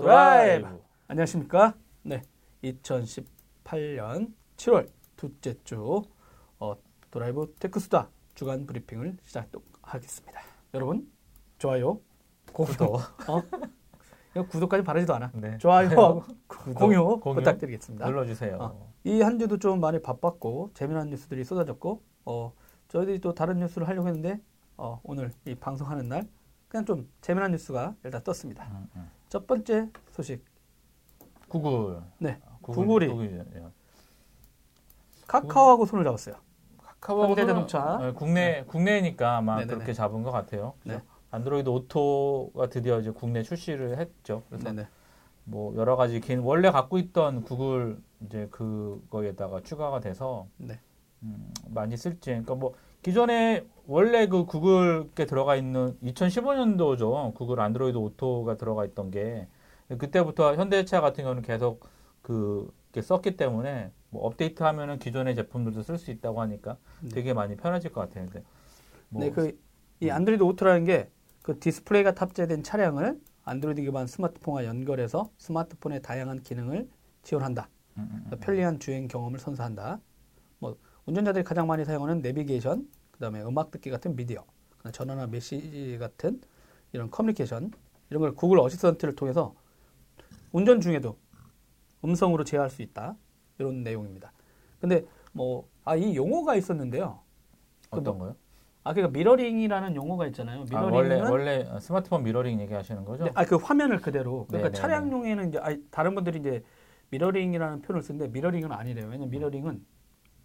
드라이브. 안녕하십니까? 네. 2018년 7월 둘째 주 어, 드라이브 테크수다 주간 브리핑을 시작하도록 하겠습니다. 여러분 좋아요, 구독, 어? 구독까지 바라지도 않아. 네. 좋아요, 구독, 공유, 공유 부탁드리겠습니다. 눌러주세요. 어. 이한 주도 좀 많이 바빴고 재미난 뉴스들이 쏟아졌고 어, 저희들이 또 다른 뉴스를 하려고 했는데 어, 오늘 이 방송하는 날 그냥 좀 재미난 뉴스가 일단 떴습니다. 음, 음. 첫 번째 소식 구글. 네, 아, 구글이 구글, 예. 카카오하고 손을 잡았어요. 카카오는 현대자동차. 예, 국내 국내니까 아마 네네네. 그렇게 잡은 것 같아요. 네. 안드로이드 오토가 드디어 이제 국내 출시를 했죠. 그래서 네네. 뭐 여러 가지 기능 원래 갖고 있던 구글 이제 그거에다가 추가가 돼서 네. 음, 많이 쓸지. 그러니까 뭐 기존에 원래 그 구글 게 들어가 있는 2015년도죠. 구글 안드로이드 오토가 들어가 있던 게 그때부터 현대차 같은 경우는 계속 그게 썼기 때문에 뭐 업데이트 하면은 기존의 제품들도 쓸 수 있다고 하니까 네. 되게 많이 편해질 것 같아요. 근데 뭐 네, 그 이 안드로이드 오토라는 게 그 디스플레이가 탑재된 차량을 안드로이드 기반 스마트폰과 연결해서 스마트폰의 다양한 기능을 지원한다. 음, 음, 음. 편리한 주행 경험을 선사한다. 뭐 운전자들이 가장 많이 사용하는 내비게이션, 그다음에 음악 듣기 같은 미디어, 전화나 메시지 같은 이런 커뮤니케이션 이런 걸 구글 어시스턴트를 통해서 운전 중에도 음성으로 제어할 수 있다. 이런 내용입니다. 근데 뭐 아 이 용어가 있었는데요. 어떤 거요? 아 그러니까 미러링이라는 용어가 있잖아요. 아, 원래 미러링은 원래 스마트폰 미러링 얘기하시는 거죠? 아그 화면을 그대로 그러니까 네, 네, 차량용에는 이제 아, 다른 분들이 이제 미러링이라는 표현을 쓰는데 미러링은 아니래요. 왜냐면 미러링은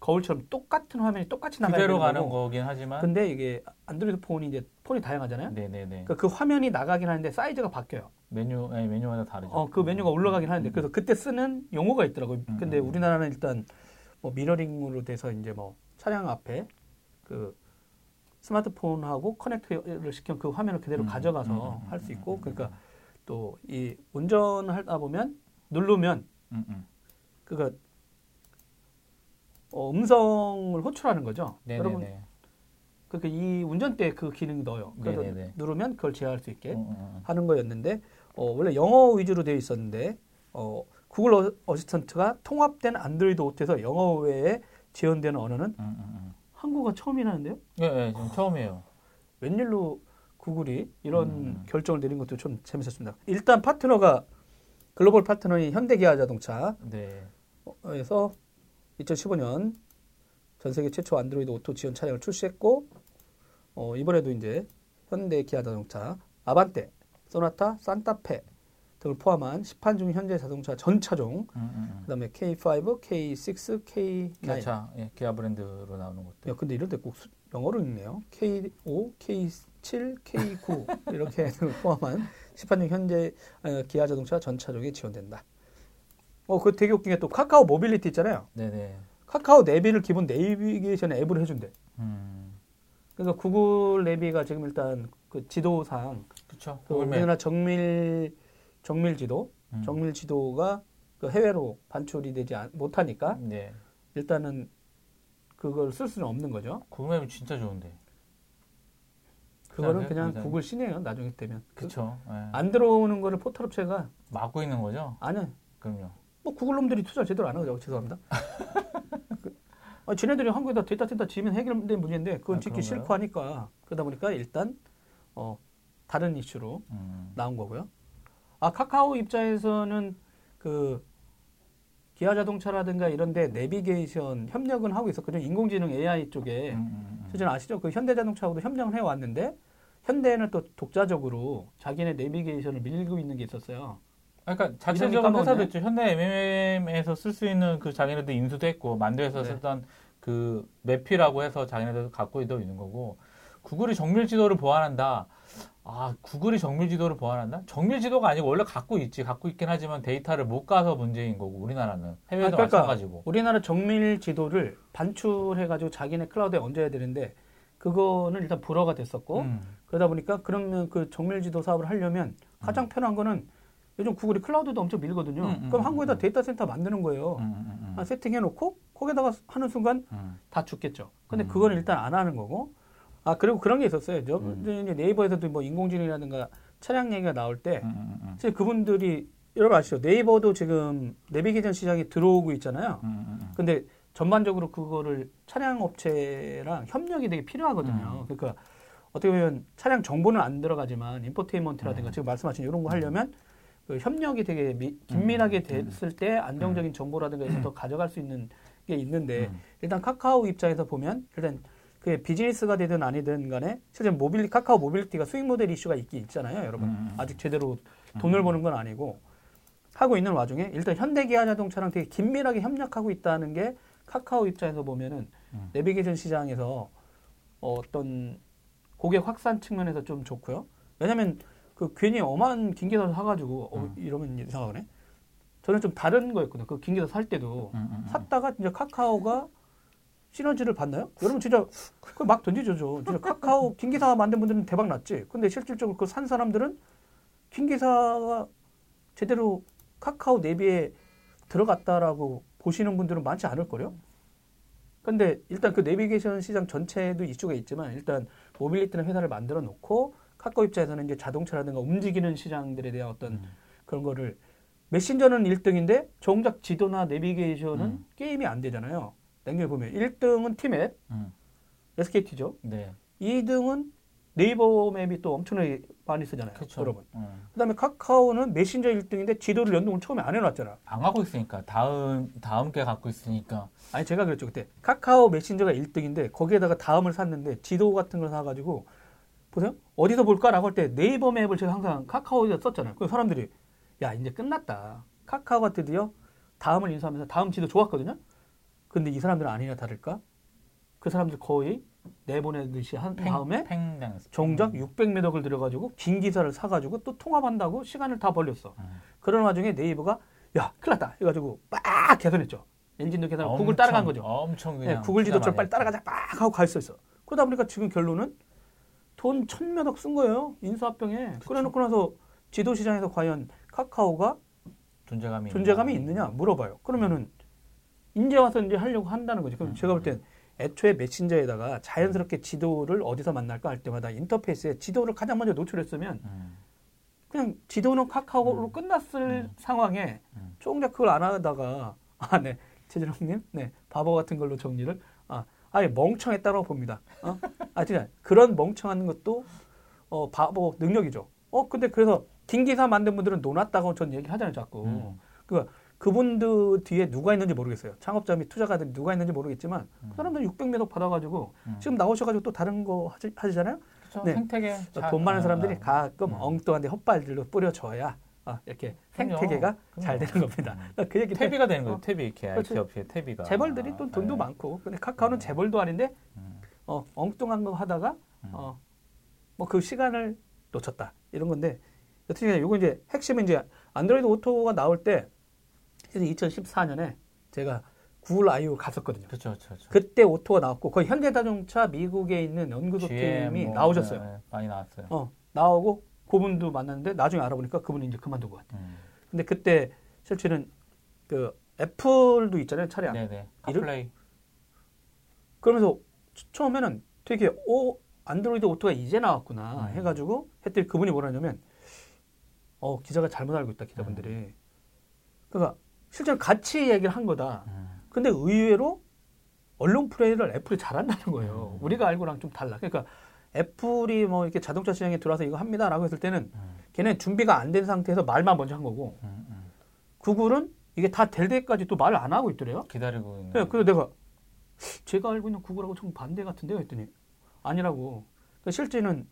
거울처럼 똑같은 화면이 똑같이 나가야 그대로 되는 가는 거고. 거긴 하지만 근데 이게 안드로이드 폰이 이제 폰이 다양하잖아요. 네네네 그러니까 그 화면이 나가긴 하는데 사이즈가 바뀌어요. 메뉴 네, 메뉴마다 다르죠. 어, 그 메뉴가 올라가긴 하는데 그래서 그때 쓰는 용어가 있더라고요. 음, 근데 음, 음. 우리나라는 일단 뭐 미러링으로 돼서 이제 뭐 차량 앞에 그 스마트폰하고 connect를 시키면 그 화면을 그대로 음, 가져가서 음, 음, 할수 음, 있고 음, 그러니까 또 이 운전을 하다 보면 누르면 음, 음. 그가 어, 음성을 호출하는 거죠. 네네네. 여러분 그러니까 이 운전대에 그 기능이 넣어요. 그래서 네네네. 누르면 그걸 제어할 수 있게 어, 어, 어. 하는 거였는데 어, 원래 영어 위주로 되어 있었는데 어, 구글 어- 어시스턴트가 통합된 안드로이드 오토에서 영어 외에 지원되는 언어는 음, 음, 음. 한국어 처음이라는데요? 예, 예, 지금 처음이에요. 웬일로 구글이 이런 음. 결정을 내린 것도 좀 재밌었습니다. 일단 파트너가 글로벌 파트너인 현대기아자동차에서 네. 2015년 전 세계 최초 안드로이드 오토 지원 차량을 출시했고 어, 이번에도 이제 현대 기아 자동차, 아반떼, 소나타, 산타페 등을 포함한 시판 중 현대 자동차 전 차종, 음, 음, 음. 그다음에 K5, K6, K9. 기아차, 예, 기아 브랜드로 나오는 것도. 야, 근데 이럴 때 꼭 영어로 읽네요. K5, K7, K9 이렇게 등을 포함한 10판 중 현재 어, 기아 자동차 전 차종이 지원된다. 어, 그 되게 웃긴 게 또 카카오 모빌리티 있잖아요. 네네. 카카오 내비를 기본 내비게이션 앱으로 해준대. 음, 그러니까 구글 내비가 지금 일단 그 지도상 그렇죠. 그 우리나라 정밀 정밀 지도, 음. 정밀 지도가 그 해외로 반출이 되지 않- 못하니까 네. 일단은 그걸 쓸 수는 없는 거죠. 구글 맵이 진짜 좋은데. 그거는 그냥 그냥- 구글 시내요. 나중에 되면. 그렇죠. 예. 안 들어오는 거를 포털 업체가 막고 있는 거죠. 아니야. 그럼요. 뭐 구글 놈들이 투자 제대로 안 하죠. 죄송합니다. 그, 아, 지네들이 한국에다 데이터 센터 지으면 해결된 문제인데 그건 아, 짓기 그런가요? 싫고 하니까 그러다 보니까 일단 어, 다른 이슈로 음. 나온 거고요. 아 카카오 입장에서는 그 기아 자동차라든가 이런데 내비게이션 협력은 하고 있었거든요. 인공지능 AI 쪽에 음, 음, 음. 수준 아시죠? 그 현대자동차하고도 협력을 해왔는데 현대는 또 독자적으로 자기네 내비게이션을 밀고 있는 게 있었어요. 아, 그러니까 자체적으로. 회사도 있죠. 현대 MMM에서 쓸 수 있는 그 자기네들 인수도 했고 만두에서 네. 쓰던 그 매피라고 해서 자기네들 갖고 있는 거고 구글이 정밀 지도를 보완한다. 아, 구글이 정밀 지도를 보완한다? 정밀 지도가 아니고 원래 갖고 있지. 갖고 있긴 하지만 데이터를 못 가서 문제인 거고 우리나라는 해외도 아, 그러니까 마찬가지고. 우리나라 정밀 지도를 반출해 가지고 자기네 클라우드에 얹어야 되는데 그거는 일단 불허가 됐었고 음. 그러다 보니까 그러면 그 정밀 지도 사업을 하려면 가장 편한 거는 요즘 구글이 클라우드도 엄청 밀거든요. 음, 음, 그럼 음, 한국에다 음. 데이터 센터 만드는 거예요. 음, 음, 음. 아, 세팅해놓고 거기다가 하는 순간 음. 다 죽겠죠. 근데 음. 그거는 일단 안 하는 거고. 아 그리고 그런 게 있었어요. 저 음. 네이버에서도 뭐 인공지능이라든가 차량 얘기가 나올 때. 사실 그분들이 여러분 아시죠? 네이버도 지금 내비게이션 시장에 들어오고 있잖아요. 근데 전반적으로 그거를 차량 업체랑 협력이 되게 필요하거든요. 음. 그러니까 어떻게 보면 차량 정보는 안 들어가지만 인포테인먼트라든가 음. 지금 말씀하신 이런 거 하려면 그 협력이 되게 미- 긴밀하게 음. 됐을 때 안정적인 정보라든가 해서 더 가져갈 수 있는 게 있는데 음. 일단 카카오 입장에서 보면 일단 그 비즈니스가 되든 아니든 간에 실제 모빌리 카카오 모빌리티가 수익 모델 이슈가 있긴 있잖아요, 여러분. 음. 아직 제대로 돈을 음. 버는 건 아니고 하고 있는 와중에 일단 현대기아 자동차랑 되게 긴밀하게 협력하고 있다는 게 카카오 입장에서 보면은 음. 내비게이션 시장에서 어떤 고객 확산 측면에서 좀 좋고요. 왜냐면 그 괜히 엄한 김기사 사가지고 어, 음. 이러면 이상하네. 저는 좀 다른 거였거든요. 그 긴기사 살 때도 음, 음, 음. 샀다가 진짜 카카오가 시너지를 봤나요? 여러분 진짜 그걸 막 던지죠. 진짜 카카오 긴기사 만든 분들은 대박 났지. 근데 실질적으로 그 산 사람들은 긴기사가 제대로 카카오 내비에 들어갔다라고 보시는 분들은 많지 않을 거요. 근데 일단 그 내비게이션 시장 전체에도 이슈가 있지만 일단 모빌리티는 회사를 만들어 놓고 카카오 입장에서는 이제 자동차라든가 움직이는 시장들에 대한 어떤 음. 그런 거를 메신저는 1등인데 정작 지도나 내비게이션은 음. 게임이 안 되잖아요. 냉정히 보면 1등은 티맵, 음. SKT죠. 네. 2등은 네이버 맵이 또 엄청나게 많이 쓰잖아요. 그렇죠. 여러분. 음. 그다음에 카카오는 메신저 1등인데 지도를 연동을 처음에 안 해놨잖아. 안 갖고 있으니까 다음 다음 게 갖고 있으니까 아니 제가 그랬죠 그때 카카오 메신저가 1등인데 거기에다가 다음을 샀는데 지도 같은 걸 사가지고 보세요 어디서 볼까라고 할 때 네이버 맵을 제가 항상 카카오에다 썼잖아요. 그 사람들이 야 이제 끝났다. 카카오가 드디어 다음을 인수하면서 다음 지도 좋았거든요. 근데 이 사람들은 아니나 다를까 그 사람들 거의 내보내듯이 한 팽, 다음에 팽당했어. 정작 음. 600매덕을 들여가지고 긴 기사를 사가지고 또 통합한다고 시간을 다 벌렸어. 음. 그런 와중에 네이버가 야 큰일 났다 해가지고 빡 개선했죠. 엔진도 개선하고 구글 엄청, 따라간 거죠. 엄청 네, 그냥 구글 투자 지도처럼 빨리. 따라가자 빡 하고 가 있었어. 그러다 보니까 지금 결론은 돈 천몇 억 쓴 거예요. 인수합병에. 그래놓고 나서 지도 시장에서 과연 카카오가 존재감이 존재감이. 있느냐 물어봐요. 그러면은 이제 와서 이제 하려고 한다는 거죠. 그럼 음. 제가 볼 땐 애초에 메신저에다가 자연스럽게 지도를 어디서 만날까 할 때마다 인터페이스에 지도를 가장 먼저 노출했으면 음. 그냥 지도는 카카오로 음. 끝났을 음. 상황에 음. 조금작 그걸 안 하다가 아, 네. 최진영님, 네. 바보 같은 걸로 정리를 아, 아예 멍청했다고 봅니다. 어? 아, 진짜 그런 멍청한 것도 어, 바보 능력이죠. 어, 근데 그래서 긴 기사 만든 분들은 논았다고 전 얘기하잖아요, 자꾸. 음. 그러니까 그분들 뒤에 누가 있는지 모르겠어요. 창업자 및 투자가들이 누가 있는지 모르겠지만 음. 그 사람들 600매덕 받아가지고 음. 지금 나오셔가지고 또 다른 거 하지, 하시잖아요. 그쵸, 네. 생태계 잘- 돈 많은 아, 사람들이 아. 가끔 음. 엉뚱한 데 헛발질로 뿌려줘야 어, 이렇게. 생태계가 그럼요. 잘 되는 겁니다. 음. 그 얘기 때 퇴비가 되는 거예요. 어. 퇴비 이렇게 그렇지. IT 업체 퇴비가 재벌들이 또 돈도 네. 많고 근데 카카오는 음. 재벌도 아닌데 음. 어, 엉뚱한 거 하다가 음. 어, 뭐 그 시간을 놓쳤다 이런 건데 여튼간에 요거 이제 핵심은 이제 안드로이드 오토가 나올 때 2014년에 제가 구글 I/O 갔었거든요. 그렇죠, 그렇죠. 그렇죠. 그때 오토가 나왔고 거의 현대자동차 미국에 있는 연구소 팀이 GM 뭐, 나오셨어요. 네, 네, 많이 나왔어요. 어, 나오고 그분도 만났는데 나중에 알아보니까 그분이 이제 그만두고 갔대. 음. 근데 그때 실제는 그 애플도 있잖아요 차량. 네네. 이름? 카플레이. 그러면서 처- 처음에는 되게 오 안드로이드 오토가 이제 나왔구나 음. 해가지고 했더니 그분이 뭐라 하냐면 어 기자가 잘못 알고 있다 기자분들이. 그러니까 실제로 같이 얘기를 한 거다. 음. 근데 의외로 언론 플레이를 애플이 잘한다는 거예요. 음. 우리가 알고랑 좀 달라. 그러니까 애플이 뭐 이렇게 자동차 시장에 들어와서 이거 합니다라고 했을 때는 음. 걔네 준비가 안 된 상태에서 말만 먼저 한 거고 음, 음. 구글은 이게 다 될 때까지 또 말을 안 하고 있더래요. 기다리고 있는. 네, 그래서 내가 제가 알고 있는 구글하고 좀 반대 같은데요 했더니 아니라고. 그러니까 실제는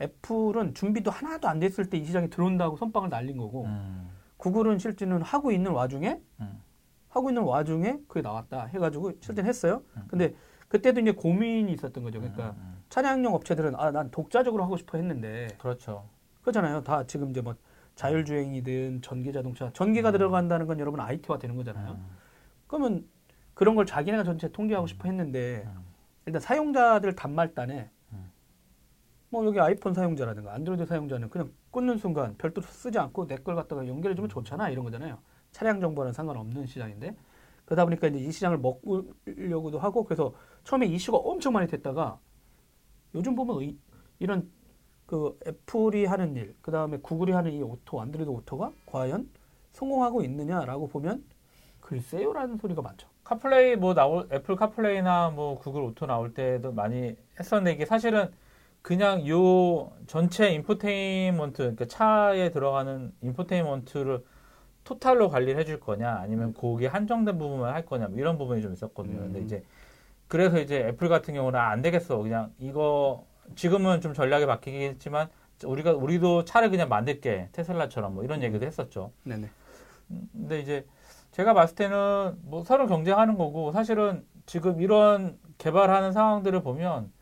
애플은 준비도 하나도 안 됐을 때 이 시장에 들어온다고 선빵을 날린 거고 음. 구글은 실제는 하고 있는 와중에 음. 하고 있는 와중에 그게 나왔다 해가지고 실제는 했어요. 음. 근데 그때도 이제 고민이 있었던 거죠. 그러니까. 차량용 업체들은 아 난 독자적으로 하고 싶어 했는데 그렇죠. 그렇잖아요. 다 지금 이제 뭐 자율주행이든 전기 자동차 전기가 음. 들어간다는 건 여러분 IT화 되는 거잖아요. 음. 그러면 그런 걸 자기네가 전체 통제하고 싶어 했는데 음. 일단 사용자들 단말단에 음. 뭐 여기 아이폰 사용자라든가 안드로이드 사용자는 그냥 끊는 순간 별도로 쓰지 않고 내 걸 갖다가 연결해 주면 좋잖아 이런 거잖아요. 차량 정보는 상관없는 시장인데 그러다 보니까 이제 이 시장을 먹으려고도 하고 그래서 처음에 이슈가 엄청 많이 됐다가 요즘 보면 이, 이런 그 애플이 하는 일, 그 다음에 구글이 하는 이 오토, 안드로이드 오토가 과연 성공하고 있느냐라고 보면 글쎄요라는 소리가 많죠. 카플레이 뭐 나올 애플 카플레이나 뭐 구글 오토 나올 때도 많이 했었는데 이게 사실은 그냥 요 전체 인포테인먼트 그러니까 차에 들어가는 인포테인먼트를 토탈로 관리를 해줄 거냐 아니면 거기에 한정된 부분만 할 거냐 뭐 이런 부분이 좀 있었거든요. 근데 음. 이제 그래서 이제 애플 같은 경우는 아, 안 되겠어. 그냥 이거 지금은 좀 전략이 바뀌겠지만 우리가 우리도 차를 그냥 만들게 테슬라처럼 뭐 이런 얘기도 했었죠. 네네. 음, 근데 이제 제가 봤을 때는 뭐 서로 경쟁하는 거고 사실은 지금 이런 개발하는 상황들을 보면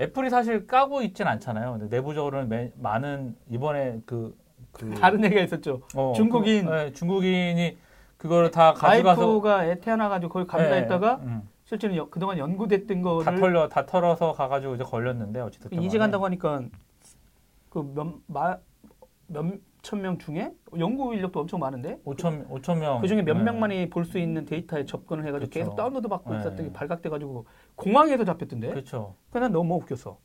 애플이 사실 까고 있진 않잖아요. 근데 내부적으로는 매- 많은 이번에 그, 그 다른 얘기가 있었죠. 어, 중국인. 그, 네, 중국인이 그거를 다 가져가서 와이프가 애 태어나 가지고 거기 감다 네, 있다가 음, 실제는 여- 그동안 연구됐던 거를 다 털려 다 털어서 가가지고 이제 걸렸는데 어쨌든 그 이직 한다고 하니까 그몇몇 천 명 중에 연구 인력도 엄청 많은데 5천 5천 명. 그 중에 몇 네. 명만이 볼 수 있는 데이터에 접근을 해가지고 그쵸. 계속 다운로드 받고 네. 있었던 게 발각돼가지고 공항에서 잡혔던데. 그렇죠. 그난 너무 웃겼어.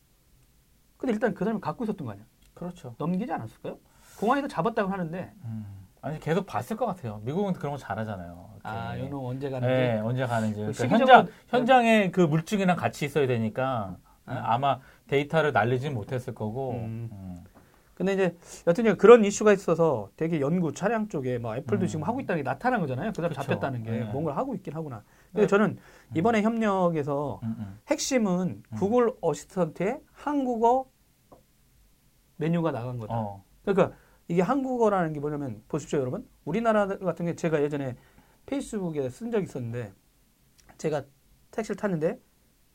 근데 일단 그 사람이 갖고 있었던 거 아니야? 그렇죠. 넘기지 않았을까요? 공항에서 잡았다고 하는데 음. 아니 계속 봤을 것 같아요. 미국은 그런 거 잘하잖아요. 아. 요놈 언제 가는지 네, 언제 가는지. 그러니까 시기적으로- 현장 현장에 그 물증이랑 같이 있어야 되니까 음. 아마 데이터를 날리진 못했을 거고. 음. 음. 근데 이제 여튼 그런 이슈가 있어서 되게 연구 차량 쪽에 뭐 애플도 음. 지금 하고 있다는 게 나타난 거잖아요. 그다음에 그쵸. 잡혔다는 게 네. 뭔가를 하고 있긴 하구나. 근데 네. 저는 이번에 협력에서 음, 음. 핵심은 음. 구글 어시스턴트의 한국어 메뉴가 나간 거다. 어. 그러니까 이게 한국어라는 게 뭐냐면 보십시오, 여러분. 우리나라 같은 게 제가 예전에 페이스북에 쓴 적이 있었는데 제가 택시를 탔는데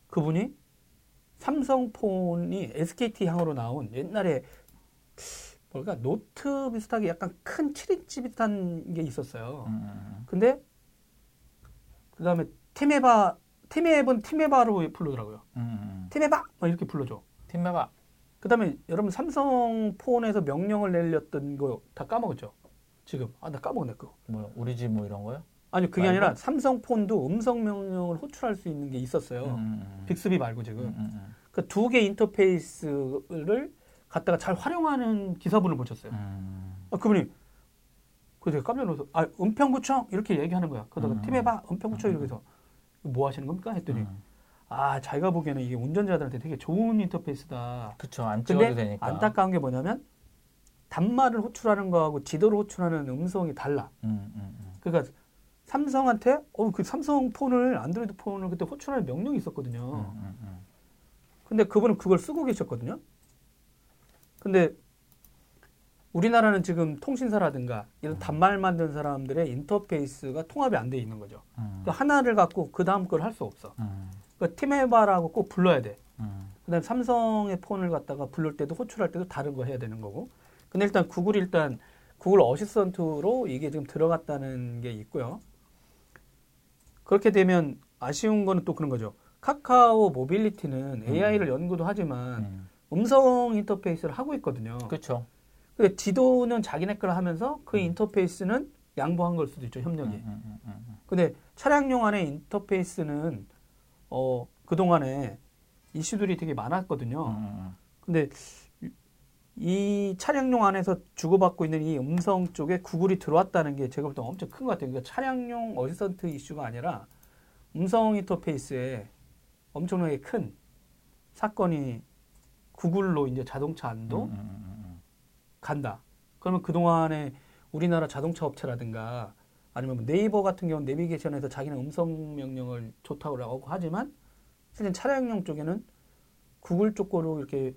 그분이 삼성폰이 SKT 향으로 나온 옛날에 뭘까 노트 비슷하게 약간 큰 7인치 비슷한 게 있었어요. 음, 음, 근데 그 다음에 팀에바 팀앱은 팀에바로 부르더라고요. 음, 음. 팀에바 막 이렇게 불러줘. 팀메바. 그 다음에 여러분 삼성 폰에서 명령을 내렸던 거 다 까먹었죠? 지금. 아, 나 까먹었네, 그거. 뭐 우리 집 뭐 이런 거요? 아니, 그게 말고? 아니라 삼성 폰도 음성 명령을 호출할 수 있는 게 있었어요. 음, 음, 음. 빅스비 말고 지금. 음, 음, 음. 그 두 개 인터페이스를 갖다가 잘 활용하는 기사분을 보셨어요. 음. 아, 그분이 그 제가 깜짝 놀라서 아, 은평구청 이렇게 얘기하는 거야. 그러다가 음. 팀해봐, 은평구청 음. 이렇게 해서 뭐 하시는 겁니까? 했더니 음. 아, 자기가 보기에는 이게 운전자들한테 되게 좋은 인터페이스다. 그쵸 안 찍어도 근데 되니까. 안타까운 게 뭐냐면 단말을 호출하는 거하고 지도를 호출하는 음성이 달라. 음, 음, 음. 그러니까 삼성한테 어 그 삼성 폰을 안드로이드 폰을 그때 호출하는 명령이 있었거든요. 음, 음, 음. 근데 그분은 그걸 쓰고 계셨거든요. 근데 우리나라는 지금 통신사라든가 이런 단말 만든 사람들의 인터페이스가 통합이 안 돼 있는 거죠. 음, 그 하나를 갖고 그 다음 걸 할 수 없어. 음, 그러니까 티맵아라고 꼭 불러야 돼. 음. 그다음 삼성의 폰을 갖다가 부를 때도 호출할 때도 다른 거 해야 되는 거고. 근데 일단 구글이 일단 구글 어시스턴트로 이게 지금 들어갔다는 게 있고요. 그렇게 되면 아쉬운 거는 또 그런 거죠. 카카오 모빌리티는 AI를 연구도 하지만 음. 음성 인터페이스를 하고 있거든요. 그쵸. 그 지도는 자기네 걸 하면서 그 음. 인터페이스는 양보한 걸 수도 있죠, 협력이. 음, 음, 음, 음, 음. 근데 차량용 안에 인터페이스는 어 그동안에 이슈들이 되게 많았거든요. 음, 음, 근데 이 차량용 안에서 주고받고 있는 이 음성 쪽에 구글이 들어왔다는 게 제가 볼 때 엄청 큰 것 같아요. 그러니까 차량용 어시스턴트 이슈가 아니라 음성 인터페이스에 엄청나게 큰 사건이 구글로 이제 자동차 안도 음, 음, 음, 간다. 그러면 그동안에 우리나라 자동차 업체라든가 아니면 뭐 네이버 같은 경우는 내비게이션에서 자기는 음성 명령을 좋다고 하고 하지만 실제 차량용 쪽에는 구글 쪽으로 이렇게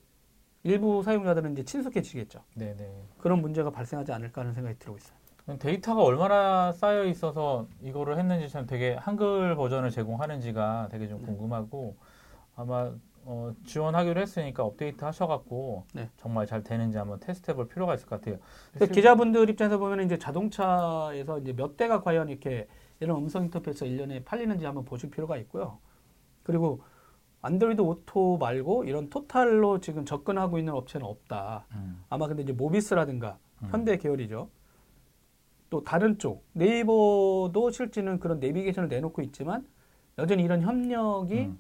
일부 사용자들은 이제 친숙해지겠죠. 네네. 그런 문제가 발생하지 않을까 하는 생각이 들고 있어요. 데이터가 얼마나 쌓여 있어서 이거를 했는지 참 되게 한글 버전을 제공하는지가 되게 좀 네. 궁금하고 아마 어, 지원하기로 했으니까 업데이트 하셔갖고 네. 정말 잘 되는지 한번 테스트해볼 필요가 있을 것 같아요. 근데 기자분들 입장에서 보면 이제 자동차에서 이제 몇 대가 과연 이렇게 이런 음성 인터페이스가 1년에 팔리는지 한번 보실 필요가 있고요. 그리고 안드로이드 오토 말고 이런 total로 지금 접근하고 있는 업체는 없다. 음, 아마 근데 이제 모비스라든가 음. 현대 계열이죠. 또 다른 쪽 네이버도 실제는 그런 내비게이션을 내놓고 있지만 여전히 이런 협력이 음,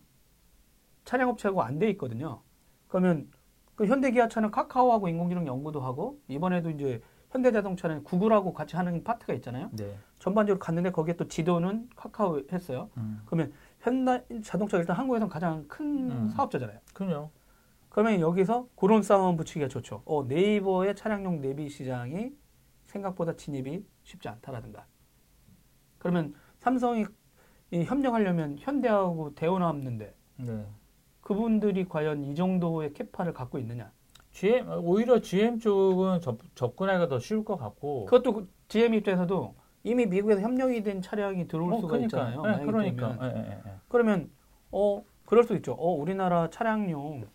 차량 업체하고 안 돼 있거든요. 그러면 그 현대 기아차는 카카오하고 인공지능 연구도 하고 이번에도 이제 현대자동차는 구글하고 같이 하는 파트가 있잖아요. 네. 전반적으로 갔는데 거기에 또 지도는 카카오 했어요. 음. 그러면 현대 자동차가 일단 한국에서는 가장 큰 음. 사업자잖아요. 그럼요. 그러면 여기서 그런 싸움 붙이기가 좋죠. 어, 네이버의 차량용 내비 시장이 생각보다 진입이 쉽지 않다라든가. 그러면 삼성이 이 협력하려면 현대하고 대우나왔는데 네. 그분들이 과연 이 정도의 캐파를 갖고 있느냐? GM 오히려 GM 쪽은 접, 접근하기가 더 쉬울 것 같고. 그것도 그 GM 입장에서도 이미 미국에서 협력이 된 차량이 들어올 어, 수가 그러니까. 있잖아요. 네, 만약에 그러니까. 예, 예, 예. 그러면 어 그럴 수도 있죠. 어 우리나라 차량용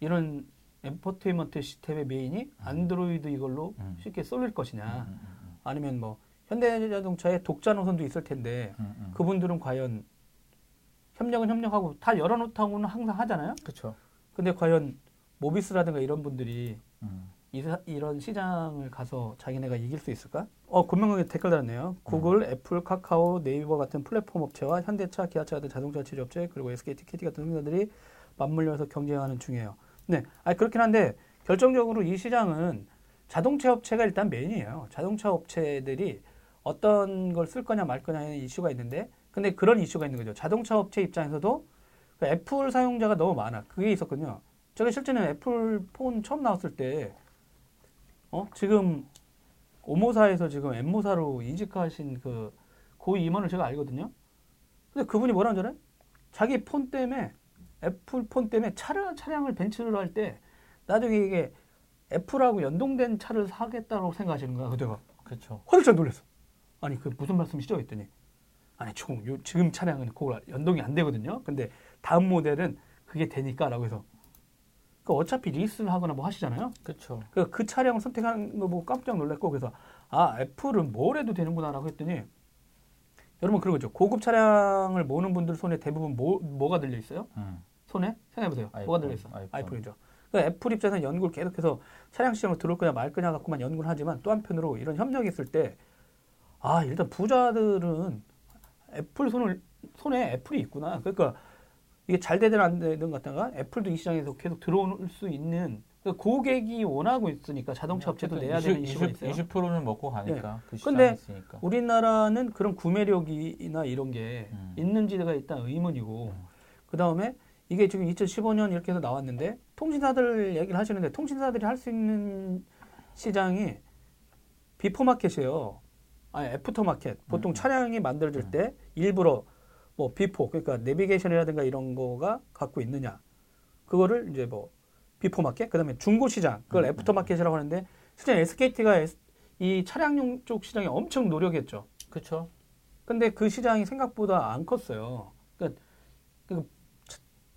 이런 엔터테인먼트 시스템의 메인이 안드로이드 이걸로 음. 쉽게 쏠릴 것이냐? 음, 음, 아니면 뭐 현대자동차의 독자 노선도 있을 텐데 음, 음. 그분들은 과연 협력은 협력하고 다 열어놓다고는 항상 하잖아요. 그렇죠. 근데 과연 모비스라든가 이런 분들이 음. 이, 이런 시장을 가서 자기네가 이길 수 있을까? 어, 금명하게 댓글 달았네요. 구글, 애플, 카카오, 네이버 같은 플랫폼 업체와 현대차, 기아차 같은 자동차 제조 업체 그리고 SKT, KT 같은 회사들이 맞물려서 경쟁하는 중이에요. 네, 아니 그렇긴 한데 결정적으로 이 시장은 자동차 업체가 일단 메인이에요. 자동차 업체들이 어떤 걸 쓸 거냐 말 거냐의 이슈가 있는데, 근데 그런 이슈가 있는 거죠. 자동차 업체 입장에서도 그 애플 사용자가 너무 많아. 그게 있었거든요. 제가 실제는 애플 폰 처음 나왔을 때, 어 지금 오모사에서 지금 엠모사로 이직하신 그 고 임원을 제가 알거든요. 근데 그분이 뭐라는 줄 알아요? 자기 폰 때문에 애플 폰 때문에 차량 차량을 벤츠를 할 때 나중에 이게 애플하고 연동된 차를 사겠다고 생각하시는 거야. 그때가 그렇죠. 화들짝 놀랐어. 아니 그 무슨 말씀이시죠? 했더니 아니 지금 요 지금 차량은 그걸 연동이 안 되거든요. 근데 다음 모델은 그게 되니까라고 해서 그 어차피 리스를 하거나 뭐 하시잖아요. 그렇죠. 그, 그 차량을 선택하는 거 보고 깜짝 놀랐고 그래서 아 애플은 뭘 해도 되는구나라고 했더니 여러분 그런 거죠. 고급 차량을 모는 분들 손에 대부분 뭐, 뭐가 들려 있어요? 음. 손에 생각해보세요. 아이폰, 뭐가 들려 있어? 아이폰. 아이폰이죠. 그러니까 애플 입장에서는 연구를 계속해서 차량 시장으로 들어올 거냐 말 거냐 갖고만 연구를 하지만 또 한편으로 이런 협력이 있을 때 아 일단 부자들은 애플 손을 손에 애플이 있구나. 그러니까 이게 잘 되든 안 되든 갖다가 애플도 이 시장에서 계속 들어올 수 있는 그러니까 고객이 원하고 있으니까 자동차 업체도 내야 되는 이슈가 있어요. 20%는 먹고 가니까 그 근데 있으니까. 우리나라는 그런 구매력이나 이런 게 음. 있는지가 일단 의문이고 음. 그 다음에 이게 지금 2015년 이렇게 해서 나왔는데 통신사들 얘기를 하시는데 통신사들이 할 수 있는 시장이 비포마켓이에요. 아니 애프터마켓. 보통 음. 차량이 만들어질 때 일부러 뭐 before 그러니까 내비게이션이라든가 이런 거가 갖고 있느냐 그거를 이제 뭐 before market 그다음에 중고 시장 그걸 음, aftermarket이라고 하는데 실제 SKT가 이 차량용 쪽 시장에 엄청 노력했죠. 그렇죠. 근데 그 시장이 생각보다 안 컸어요. 그러니까 그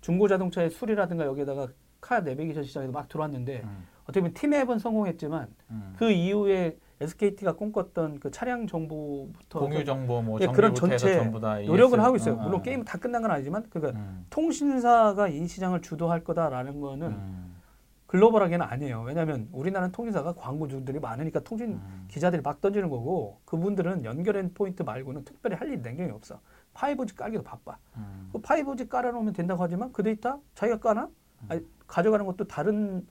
중고 자동차의 수리라든가 여기에다가 카 내비게이션 시장에도 막 들어왔는데 음. 어떻게 보면 팀앱은 성공했지만 음. 그 이후에 SKT가 꿈꿨던 그 차량 정보부터 공유 정보 뭐 예, 그런 전체 전부 다 ES. 하고 있어요. 어, 물론 어. 게임 다 끝난 건 아니지만 그러니까 음. 통신사가 이 시장을 주도할 거다라는 거는 음. 글로벌하게는 아니에요. 왜냐하면 우리나라는 통신사가 광고주들이 많으니까 통신 음. 기자들이 막 던지는 거고 그분들은 연결된 포인트 말고는 특별히 할 일이 냉경이 없어. 5G 깔기도 바빠. 음. 그 5G 깔아놓으면 된다고 하지만 그 데이터 자기가 까나? 아니, 가져가는 것도 다른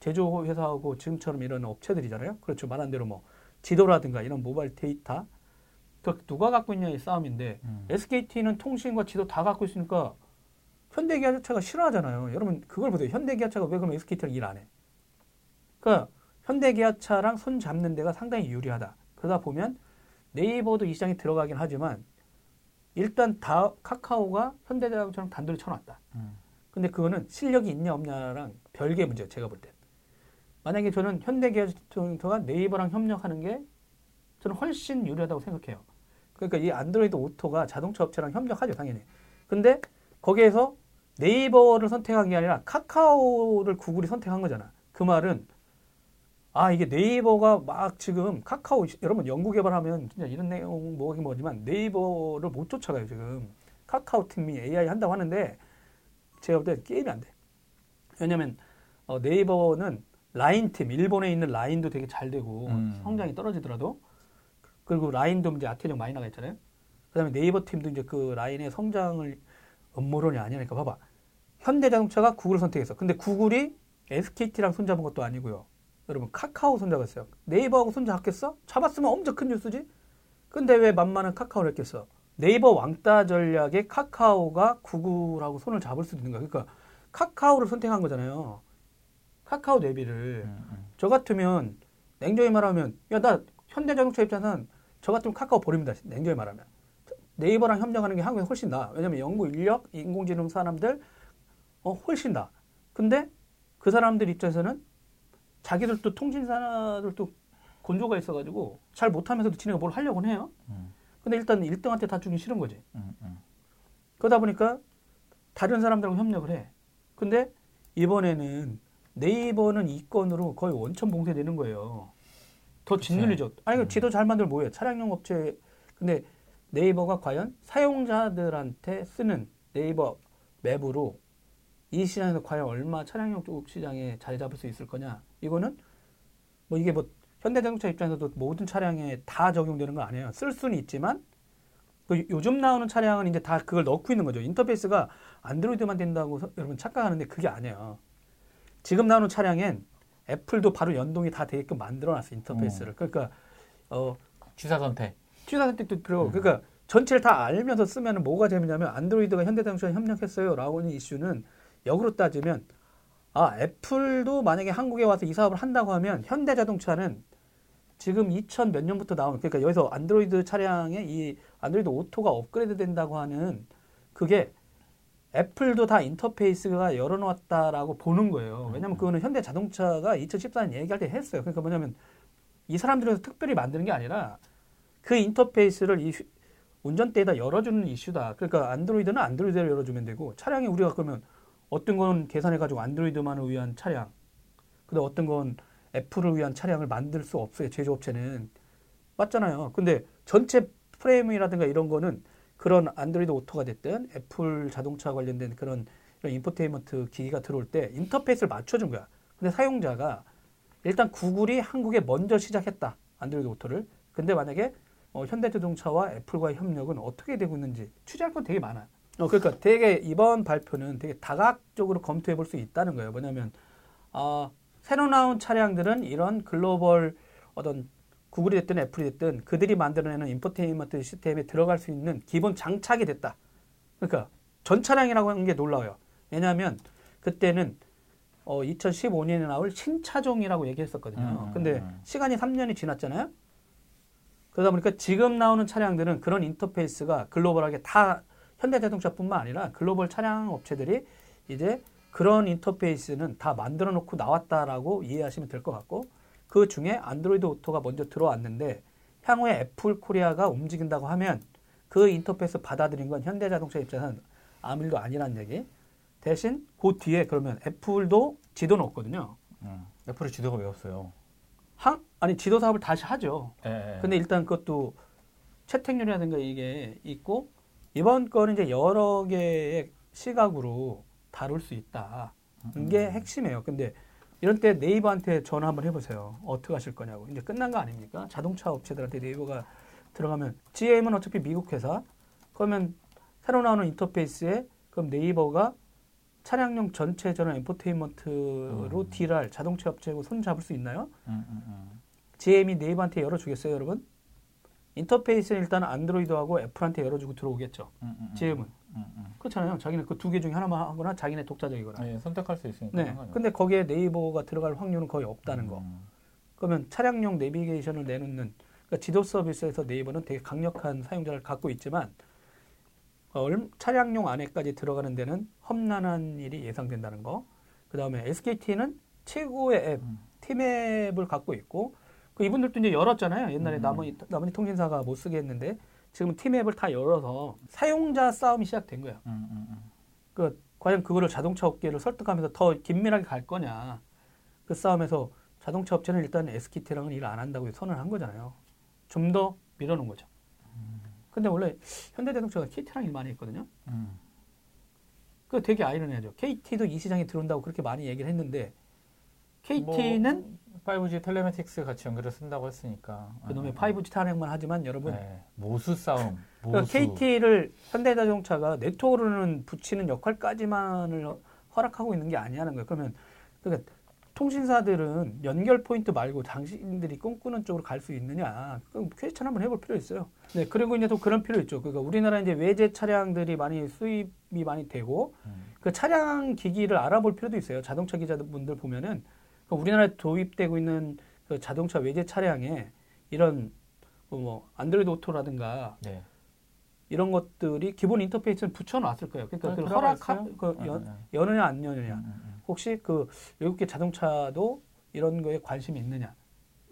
제조회사하고 지금처럼 이런 업체들이잖아요. 그렇죠. 말한 대로 뭐 지도라든가 이런 모바일 데이터 그 누가 갖고 있냐의 싸움인데 음. SKT는 통신과 지도 다 갖고 있으니까 현대기아차가 싫어하잖아요. 여러분 그걸 보세요. 현대기아차가 왜 그럼 SKT랑 일 안 해? 그러니까 현대기아차랑 손 잡는 데가 상당히 유리하다. 그러다 보면 네이버도 이 시장에 들어가긴 하지만 일단 다 카카오가 현대자동차랑 단둘이 쳐놨다. 음. 근데 그거는 실력이 있냐 없냐랑 별개 문제예요. 제가 볼 때. 만약에 저는 현대기아차가 네이버랑 협력하는 게 저는 훨씬 유리하다고 생각해요. 그러니까 이 안드로이드 오토가 자동차 업체랑 협력하죠, 당연히. 근데 거기에서 네이버를 선택한 게 아니라 카카오를 구글이 선택한 거잖아. 그 말은 아 이게 네이버가 막 지금 카카오 여러분 연구 개발하면 진짜 이런 내용 뭐긴 뭐지만 네이버를 못 쫓아가요 지금 카카오 팀이 AI 한다고 하는데 제가 볼 때 게임이 안 돼. 왜냐면 어, 네이버는 라인 팀 일본에 있는 라인도 되게 잘 되고 음. 성장이 떨어지더라도 그리고 라인도 이제 아태력 많이 나가 있잖아요. 그다음에 네이버 팀도 이제 그 라인의 성장을 음모론이 아니니까 봐봐. 현대자동차가 구글을 선택했어. 근데 구글이 SKT랑 손잡은 것도 아니고요. 여러분 카카오 손잡았어요. 네이버하고 손잡겠어? 잡았으면 엄청 큰 뉴스지. 근데 왜 만만한 카카오를 했겠어? 네이버 왕따 전략에 카카오가 구글하고 손을 잡을 수도 있는 거야. 그러니까 카카오를 선택한 거잖아요. 카카오 내비를. 음, 음. 저 같으면 냉정히 말하면 야 나 현대자동차 입장에서는 저 같으면 카카오 버립니다. 냉정히 말하면 네이버랑 협력하는 게 한국에 훨씬 나. 왜냐면 연구 인력, 인공지능 사람들 어 훨씬 나. 근데 그 사람들 입장에서는 자기들도 통신사들도 곤조가 있어가지고 잘 못하면서도 지네가 뭘 하려고는 해요. 음. 근데 일단 1등한테 다 주기 싫은 거지. 음, 음. 그러다 보니까 다른 사람들하고 협력을 해. 근데 이번에는 네이버는 이 건으로 거의 원천 봉쇄되는 거예요. 더. 짓눌리죠. 아니, 그 음. 지도 잘 만들 뭐예요? 차량용 업체. 근데 네이버가 과연 사용자들한테 쓰는 네이버 맵으로 이 시장에서 과연 얼마 차량용 쪽 시장에 자리 잡을 수 있을 거냐? 이거는 뭐 이게 뭐 현대자동차 입장에서도 모든 차량에 다 적용되는 건 아니에요. 쓸 수는 있지만 그 요즘 나오는 차량은 이제 다 그걸 넣고 있는 거죠. 인터페이스가 안드로이드만 된다고 서- 여러분 착각하는데 그게 아니에요. 지금 나오는 차량엔 애플도 바로 연동이 다 되게끔 만들어놨어 인터페이스를. 그러니까 어 취사 선택. 취사 선택도 들어가고 음. 그러니까 전체를 다 알면서 쓰면 뭐가 재미냐면 안드로이드가 현대자동차에 협력했어요라고 하는 이슈는 역으로 따지면 아 애플도 만약에 한국에 와서 이 사업을 한다고 하면 현대자동차는 지금 2000 몇 년부터 나오는 그러니까 여기서 안드로이드 차량에 이 안드로이드 오토가 업그레이드 된다고 하는 그게 애플도 다 인터페이스가 열어놓았다라고 보는 거예요. 왜냐면 그거는 현대 자동차가 2014년 얘기할 때 했어요. 그러니까 뭐냐면 이 사람들에서 특별히 만드는 게 아니라 그 인터페이스를 이 휴- 운전대에다 열어주는 이슈다. 그러니까 안드로이드는 안드로이드를 열어주면 되고 차량이 우리가 그러면 어떤 건 계산해가지고 안드로이드만을 위한 차량, 근데 어떤 건 애플을 위한 차량을 만들 수 없어요. 제조업체는 맞잖아요. 근데 전체 프레임이라든가 이런 거는 그런 안드로이드 오토가 됐든 애플 자동차 관련된 그런 이런 인포테인먼트 기기가 들어올 때 인터페이스를 맞춰준 거야. 근데 사용자가 일단 구글이 한국에 먼저 시작했다. 안드로이드 오토를. 근데 만약에 어, 현대자동차와 애플과의 협력은 어떻게 되고 있는지 취재할 건 되게 많아요. 어, 그러니까 되게 이번 발표는 되게 다각적으로 검토해 볼 수 있다는 거예요. 뭐냐면 아, 새로 나온 차량들은 이런 글로벌 어떤 구글이 됐든 애플이 됐든 그들이 만들어내는 인포테인먼트 시스템에 들어갈 수 있는 기본 장착이 됐다. 그러니까 전 차량이라고 하는 게 놀라워요. 왜냐하면 그때는 어, 2015년에 나올 신차종이라고 얘기했었거든요. 음, 근데 음. 시간이 3년이 지났잖아요. 그러다 보니까 지금 나오는 차량들은 그런 인터페이스가 글로벌하게 다 현대자동차뿐만 아니라 글로벌 차량 업체들이 이제 그런 인터페이스는 다 만들어 놓고 나왔다라고 이해하시면 될 것 같고 그 중에 안드로이드 오토가 먼저 들어왔는데 향후에 애플 코리아가 움직인다고 하면 그 인터페이스 받아들인 건 현대자동차 입장에서는 아무 일도 아니라는 얘기. 대신 그 뒤에 그러면 애플도 지도는 없거든요. 음. 애플의 지도가 왜 없어요? 한, 아니 지도 사업을 다시 하죠. 예, 예. 근데 일단 그것도 채택률이라든가 이게 있고 이번 거는 이제 여러 개의 시각으로 다룰 수 있다. 이게 핵심이에요. 근데 이런 때 네이버한테 전화 한번 해보세요. 어떻게 하실 거냐고. 이제 끝난 거 아닙니까? 자동차 업체들한테 네이버가 들어가면 GM은 어차피 미국 회사. 그러면 새로 나오는 인터페이스에 그럼 네이버가 차량용 전체 전원 infotainment로 음. deal할 자동차 업체하고 손 잡을 수 있나요? 음, 음, 음. GM이 네이버한테 열어주겠어요, 여러분? 인터페이스는 일단 안드로이드하고 애플한테 열어주고 들어오겠죠. 음, 음, 음. GM은. 음, 음. 그렇잖아요. 자기네 그두 개 중에 하나만 하거나 자기네 독자적이거나. 예, 선택할 수 있으니까. 네. 근데 거기에 네이버가 들어갈 확률은 거의 없- 없다는 거. 음. 그러면 차량용 내비게이션을 내놓는 그러니까 지도 서비스에서 네이버는 되게 강력한 사용자를 갖고 있지만 어, 얼- 차량용 안에까지 들어가는 데는 험난한 일이 예상된다는 거. 그 다음에 SKT는 최고의 앱, 음. 팀앱을 갖고 있고 그 이분들도 이제 열었잖아요. 옛날에 음. 나머지 나머지 통신사가 못 쓰게 했는데 지금 팀앱을 다 열어서 사용자 싸움이 시작된 거예요. 음, 음, 음. 그 과연 그거를 자동차 업계를 설득하면서 더 긴밀하게 갈 거냐. 그 싸움에서 자동차 업체는 일단 SKT랑은 일 안 한다고 선언한 거잖아요. 좀 더 밀어놓은 거죠. 근데 원래 현대자동차가 KT랑 일 많이 했거든요. 음. 그 되게 아이러니하죠. KT도 이 시장에 들어온다고 그렇게 많이 얘기를 했는데 KT는 5G 텔레메틱스 같이 연결을 쓴다고 했으니까. 그놈의 음, 5G 타령만 하지만 여러분 네. 모수 싸움. 모수. 그러니까 KT를 현대자동차가 네트워크로는 붙이는 역할까지만을 허락하고 있는 게 아니라는 거예요. 그러면 그러니까 통신사들은 연결 포인트 말고 당신들이 꿈꾸는 쪽으로 갈 수 있느냐? 그 퀘스천 한번 해볼 필요 있어요. 네, 그리고 이제 또 그런 필요 있죠. 그러니까 우리나라 이제 외제 차량들이 많이 수입이 많이 되고 음. 그 차량 기기를 알아볼 필요도 있어요. 자동차 기자분들 보면은 그 우리나라에 도입되고 있는 그 자동차 외제 차량에 이런 뭐 안드로이드 오토라든가 네. 이런 것들이 기본 인터페이스는 붙여놨을 거예요. 그러니까 아, 그 허락? 그 음, 연, 음, 여느냐 안 여느냐. 음, 음, 음. 혹시 그 외국계 자동차도 이런 거에 관심이 있느냐?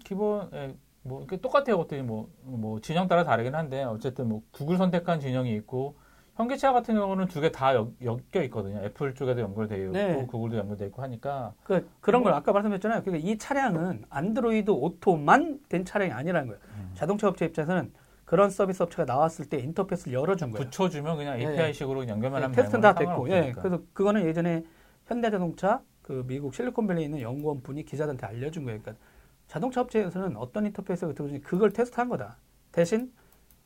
기본 예, 뭐 똑같아요. 것들이 뭐, 뭐 진영 따라 다르긴 한데 어쨌든 뭐 구글 선택한 진영이 있고 현기차 같은 경우는 두 개 다 엮여 있거든요. 애플 쪽에도 연결되어 있고 네. 구글도 연결되어 있고 하니까 그 그런 뭐 걸 아까 말씀드렸잖아요. 그러니까 이 차량은 안드로이드 오토만 된 차량이 아니라는 거예요. 음. 자동차 업체 입장에서는 그런 서비스 업체가 나왔을 때 인터페이스를 열어준 거예요. 붙여주면 그냥 네. API식으로 연결만 네, 하면 테스트는 되는 다 됐고, 예. 그래서 그거는 예전에 현대자동차 그 미국 실리콘밸리에 있는 연구원 분이 기자들한테 알려준 거예요. 그러니까 자동차 업체에서는 어떤 인터페이스가 들어오지 그걸 테스트한 거다. 대신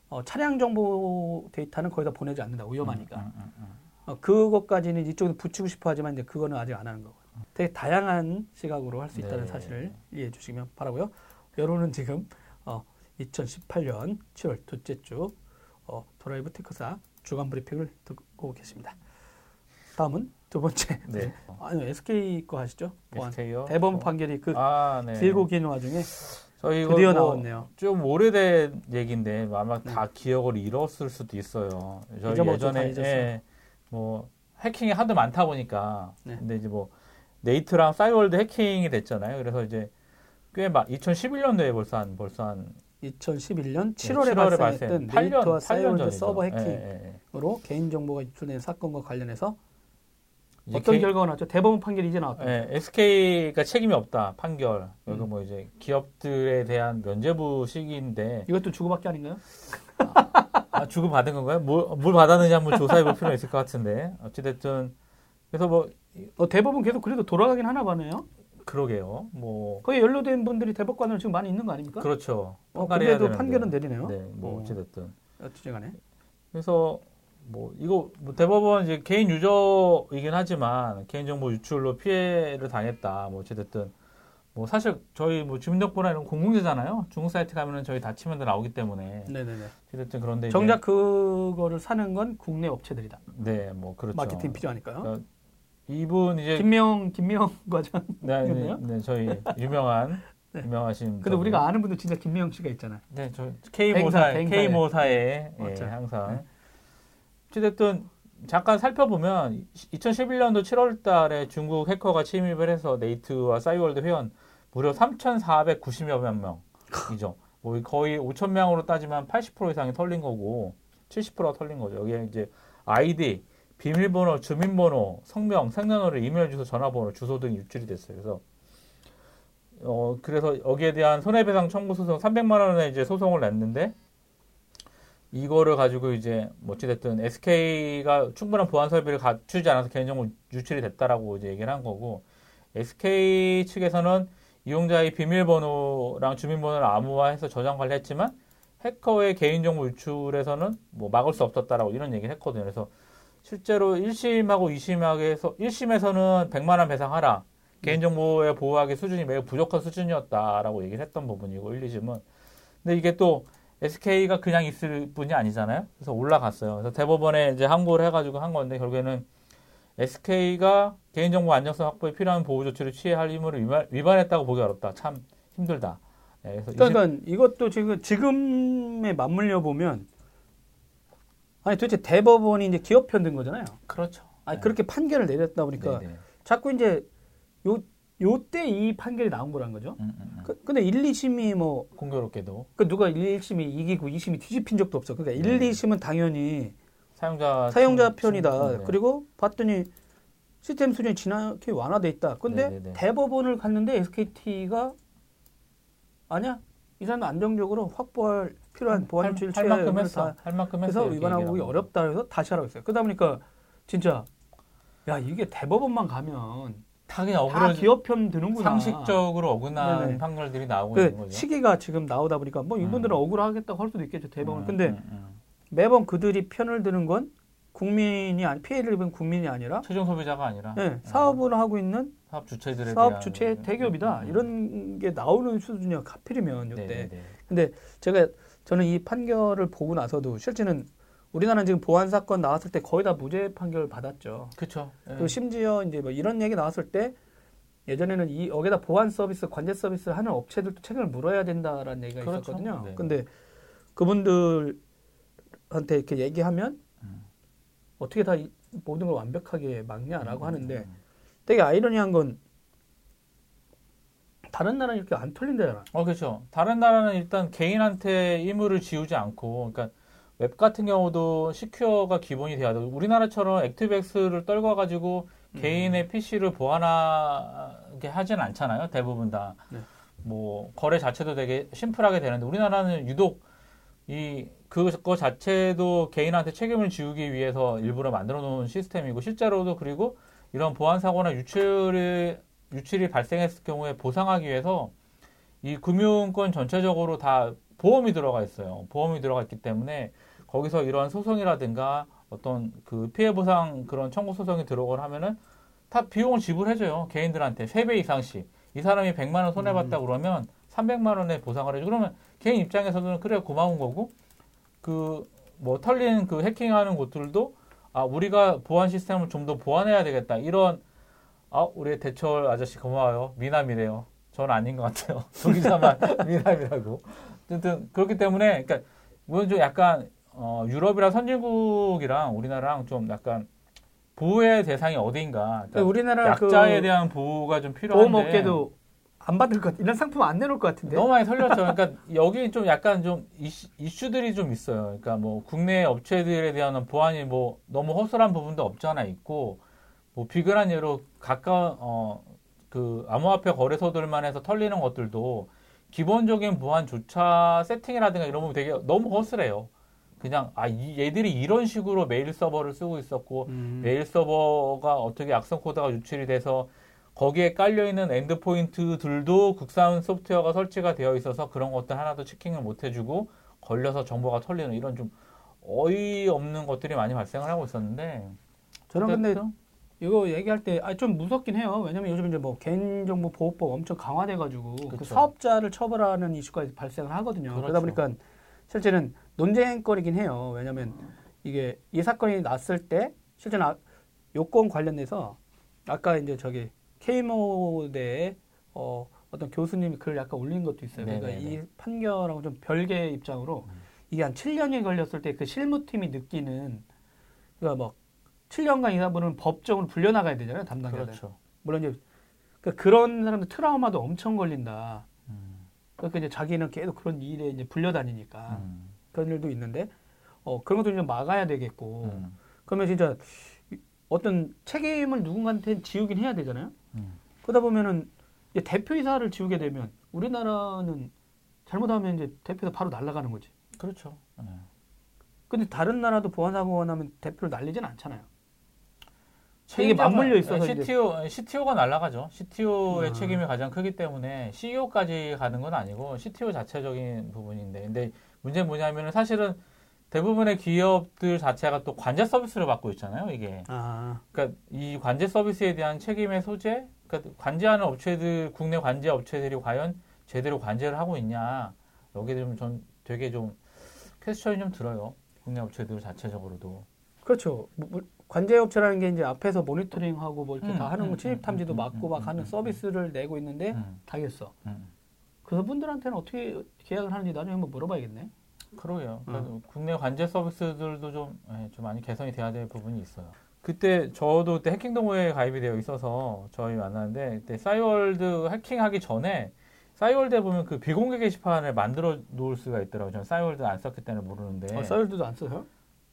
어, 차량 정보 데이터는 거기다 보내지 않는다. 위험하니까. 음, 음, 음, 어, 그것까지는 이쪽에 붙이고 싶어 하지만 이제 그거는 아직 안 하는 거고. 되게 다양한 시각으로 할 수 있다는 네. 사실을 이해해 주시면 바라고요. 여론은 지금 어, 2018년 7월 둘째 주 어, 드라이브 테크사 주간 브리핑을 듣고 계십니다. 다음은 두 번째. 음. 네. 아니 SK 거 하시죠? 보안. SK요? 대법원 어. 판결이 그 아, 네. 길고 긴 와중에 저희 드디어 뭐 나왔네요. 좀 오래된 얘기인데 아마 네. 다 기억을 잃었을 수도 있어요. 저희 예전에. 예, 뭐 해킹이 하도 많다 보니까 네. 근데 이제 뭐 네이트랑 싸이월드 해킹이 됐잖아요. 그래서 이제 꽤 막 2011년도에 벌써 한 벌써 한 2011년 네, 7월에, 7월에 발생했던 발생- 8년, 네이트와 8년 싸이월드 전이죠. 서버 예, 해킹으로 예, 예. 개인 정보가 유출된 사건과 관련해서 어떤 개- 결과가 나왔죠? 대법원 판결이 이제 나왔다. 예, SK가 책임이 없다 판결. 여기 음. 뭐 이제 기업들에 대한 면죄부 식인데 이것도 주고받기 아닌가요? 아, 주고 받은 건가요? 뭘, 뭘 받았는지 한번 조사해 볼 필요가 있을 것 같은데 어찌됐든 그래서 뭐 어, 대법원 계속 그래도 돌아가긴 하나 봐네요. 그러게요. 뭐 거의 연루된 분들이 대법관으로 지금 많이 있는 거 아닙니까? 그렇죠. 어, 되는데. 판결은 내리네요. 네, 뭐 어. 어찌됐든 어찌간에. 그래서 뭐 이거 뭐 대법원 이제 개인 유저이긴 하지만 개인정보 유출로 피해를 당했다. 뭐 어찌됐든 뭐 사실 저희 뭐 주민등록번호 이런 공공재잖아요. 중국 사이트 가면은 저희 다 치면 다 나오기 때문에 네네네. 어찌됐든 그런데 정작 그거를 사는 건 국내 업체들이다. 네, 뭐 그렇죠. 마케팅 필요하니까요. 어, 이분 이제 김명 김명 과장. 네, 네? 네, 저희 유명한 네. 유명하신 근데 우리가 아는 분도 진짜 김명 씨가 있잖아요. 네, 저 K 모사. K 모사에 예. 항상 네. 어찌됐든 잠깐 살펴보면 2011년도 7월 달에 중국 해커가 침입을 해서 네이트와 싸이월드 회원 무려 3,490여 명이죠. 뭐 거의 5천 명으로 따지면 80% 이상이 털린 거고 70%가 털린 거죠. 여기에 이제 아이디, 비밀번호, 주민번호, 성명, 생년월일, 이메일 주소, 전화번호, 주소 등이 유출이 됐어요. 그래서 어 그래서 여기에 대한 손해배상 청구 소송 300만 원의 이제 소송을 냈는데 이거를 가지고 이제 뭐 어찌됐든 SK가 충분한 보안 설비를 갖추지 않아서 개인정보 유출이 됐다라고 이제 얘기를 한 거고 SK 측에서는 이용자의 비밀번호랑 주민번호를 암호화해서 저장 관리했지만 해커의 개인정보 유출에서는 뭐 막을 수 없었다라고 이런 얘기를 했거든요. 그래서 실제로 1심하고 2심하게서 1심에서는 100만 원 배상하라. 개인정보의 보호하기 수준이 매우 부족한 수준이었다라고 얘기를 했던 부분이고 1, 2심은. 근데 이게 또 SK가 그냥 있을 분이 아니잖아요. 그래서 올라갔어요. 그래서 대법원에 이제 항고를 해가지고 한 건데 결국에는 SK가 개인정보 안정성 확보에 필요한 보호 조치를 취해야 할 의무를 위반, 위반했다고 보기 어렵다. 참 힘들다. 네, 그래서 그러니까 이것도 지금 지금에 맞물려 보면 아니 도대체 대법원이 이제 기업 편든 거잖아요. 20, 그렇죠. 아니 네. 그렇게 판결을 내렸다 보니까 네네. 자꾸 이제 요 요때 이 판결이 나온 거란 거죠. 음, 음, 음. 그, 근데 1, 2심이 뭐 공교롭게도 그 누가 1, 1심이 이기고 2심이 뒤집힌 적도 없어. 그러니까 1, 네. 2심은 당연히 사용자 사용자 친- 편이다. 친- 네. 그리고 봤더니 시스템 수준이 지나게 완화돼 있다. 근데 네네네. 대법원을 갔는데 SKT가 아니야 이 사람 안정적으로 확보할 필요한 보안 할, 조치를 할 만큼 했어. 다할 만큼 했어. 이렇게 위반하고 하고. 어렵다 해서 다시 하라고 했어요. 그러다 보니까 진짜 야 이게 대법원만 가면 다 그냥 다 억울한 기업 편 드는구나. 상식적으로 어긋난 네네. 판결들이 나오고 그 있는 거죠. 시기가 지금 나오다 보니까 뭐 이분들은 음. 억울하겠다고 할 수도 있겠죠 대법원. 음, 근데 음, 음. 매번 그들이 편을 드는 건 국민이 아니 피해를 입은 국민이 아니라 최종 소비자가 아니라 네, 사업을 하고 있는 사업 주체들에 사업 주체 대기업이다 음. 이런 게 나오는 수준이야 하필이면 이때 네네네. 근데 제가 저는 이 판결을 보고 나서도 실제는 우리나라는 지금 보안 사건 나왔을 때 거의 다 무죄 판결 받았죠. 그렇죠. 그리고 심지어 이제 뭐 이런 얘기 나왔을 때 예전에는 이 여기다 보안 서비스, 관제 서비스 하는 업체들도 책임을 물어야 된다라는 얘기가 그렇죠. 있었거든요. 네. 근데 그분들한테 이렇게 얘기하면 음. 어떻게 다 이- 모든 걸 완벽하게 막냐라고 음, 하는데 음. 되게 아이러니한 건 다른 나라는 이렇게 안 털린다잖아. 어, 그렇죠. 다른 나라는 일단 개인한테 의무를 지우지 않고, 그러니까 웹 같은 경우도 시큐어가 기본이 돼야 되고, 우리나라처럼 ActiveX를 떨궈 가지고 음. 개인의 PC를 보안하게 하진 않잖아요. 대부분 다. 네. 뭐, 거래 자체도 되게 심플하게 되는데, 우리나라는 유독 이, 그거 자체도 개인한테 책임을 지우기 위해서 일부러 만들어 놓은 시스템이고, 실제로도 그리고 이런 보안 사고나 유출이, 유출이 발생했을 경우에 보상하기 위해서 이 금융권 전체적으로 다 보험이 들어가 있어요. 보험이 들어가 있기 때문에 거기서 이러한 소송이라든가 어떤 그 피해 보상 그런 청구 소송이 들어오거나 하면은 다 비용을 지불해줘요. 개인들한테 3배 이상씩. 이 사람이 100만 원 손해봤다 그러면 300만 원의 보상을 해줘. 그러면 개인 입장에서는 그래 고마운 거고 그 뭐 털린 그 해킹하는 곳들도 아 우리가 보안 시스템을 좀 더 보완해야 되겠다. 이런 아 우리 대철 아저씨 고마워요. 미남이래요. 저는 아닌 것 같아요. 소기자만 미남이라고. 어쨌든 그렇기 때문에 그러니까 물론 좀 약간 어, 유럽이랑 선진국이랑 우리나라랑 좀 약간 보호의 대상이 어디인가. 그러니까 우리나라 약자에 그 대한 보호가 좀 필요한데 보험업계도 안 받을 것 같, 이런 상품 안 내놓을 것 같은데. 너무 많이 털렸죠. 그러니까 여기 좀 약간 좀 이슈, 이슈 들이 좀 있어요. 그러니까 뭐 국내 업체들에 대한 보안이 뭐 너무 허술한 부분도 없지 않아 있고 뭐 비근한 예로 가까운 어 그 암호화폐 거래소들만 해서 털리는 것들도 기본적인 보안조차 세팅이라든가 이런 부분 되게 너무 허술해요. 그냥 아 이, 얘들이 이런 식으로 메일 서버를 쓰고 있었고 음. 메일 서버가 어떻게 악성 코드가 유출이 돼서 거기에 깔려 있는 endpoint들도 국산 소프트웨어가 설치가 되어 있어서 그런 것들 하나도 checking을 못 해주고 걸려서 정보가 털리는 이런 좀 어이없는 것들이 많이 발생을 하고 있었는데 저는 근데 이거 얘기할 때아좀 무섭긴 해요. 왜냐면 요즘 이제 뭐 개인정보 보호법 엄청 강화돼가지고 그. 사업자를 처벌하는 이슈가 발생을 하거든요. 그러다 그렇죠. 보니까 실제는 논쟁거리긴 해요. 왜냐면 이게 이 사건이 났을 때 실제는 아- 요건 관련돼서 아까 이제 저기 K모대에 어 어떤 교수님이 글을 약간 올린 것도 있어요. 그러니까 네네네. 이 판결하고 좀 별개의 입장으로 이게 한 7년이 걸렸을 때 그 실무팀이 느끼는 그러니까 막 7년간 이사분은 법적으로 불려나가야 되잖아요, 담당자들. 그렇죠. 물론 이제 그런 사람들 트라우마도 엄청 걸린다. 음, 그러니까 이제 자기는 계속 그런 일에 이제 불려다니니까 음, 그런 일도 있는데 어 그런 것도 좀 막아야 되겠고 음, 그러면 진짜 어떤 책임을 누군가한테 지우긴 해야 되잖아요. 음. 그러다 보면은 이제 대표이사를 지우게 되면 우리나라는 잘못하면 이제 대표이사 바로 날아가는 거지. 그렇죠. 예. 근데 다른 나라도 보안 사고가 나면 대표를 날리진 않잖아요. 책임자가- 맞물려 있어서 예, 이제- CTO CTO가 날아가죠. CTO의 아. 책임이 가장 크기 때문에 CEO까지 가는 건 아니고 CTO 자체적인 부분인데, 근데 문제는 뭐냐면은 사실은 대부분의 기업들 자체가 또 관제 서비스를 받고 있잖아요. 이게 아, 그러니까 이 관제 서비스에 대한 책임의 소재, 그러니까 관제하는 업체들, 국내 관제 업체들이 과연 제대로 관제를 하고 있냐 여기에 좀전 되게 좀 퀘스천이 좀 들어요. 국내 업체들 자체적으로도. 그렇죠. 뭐, 뭐, 관제 업체라는 게 이제 앞에서 모니터링하고 뭐 이렇게 음, 다 하는 음, 거 침입 탐지도 음, 막고 음, 막 음, 하는 음, 서비스를 내고 있는데 음, 당했어. 음. 그분들한테는 어떻게 계약을 하는지 나중에 한번 물어봐야겠네. 그러게요. 음. 국내 관제 서비스들도 좀, 예, 좀 많이 개선이 돼야 될 부분이 있어요. 그때 저도 그때 해킹 동호회에 가입이 되어 있어서 저희 만났는데 그때 싸이월드 해킹하기 전에 싸이월드에 보면 그 비공개 게시판을 만들어 놓을 수가 있더라고요. 저는 싸이월드 안 썼기 때문에 모르는데 어, 썰들도 안 써요?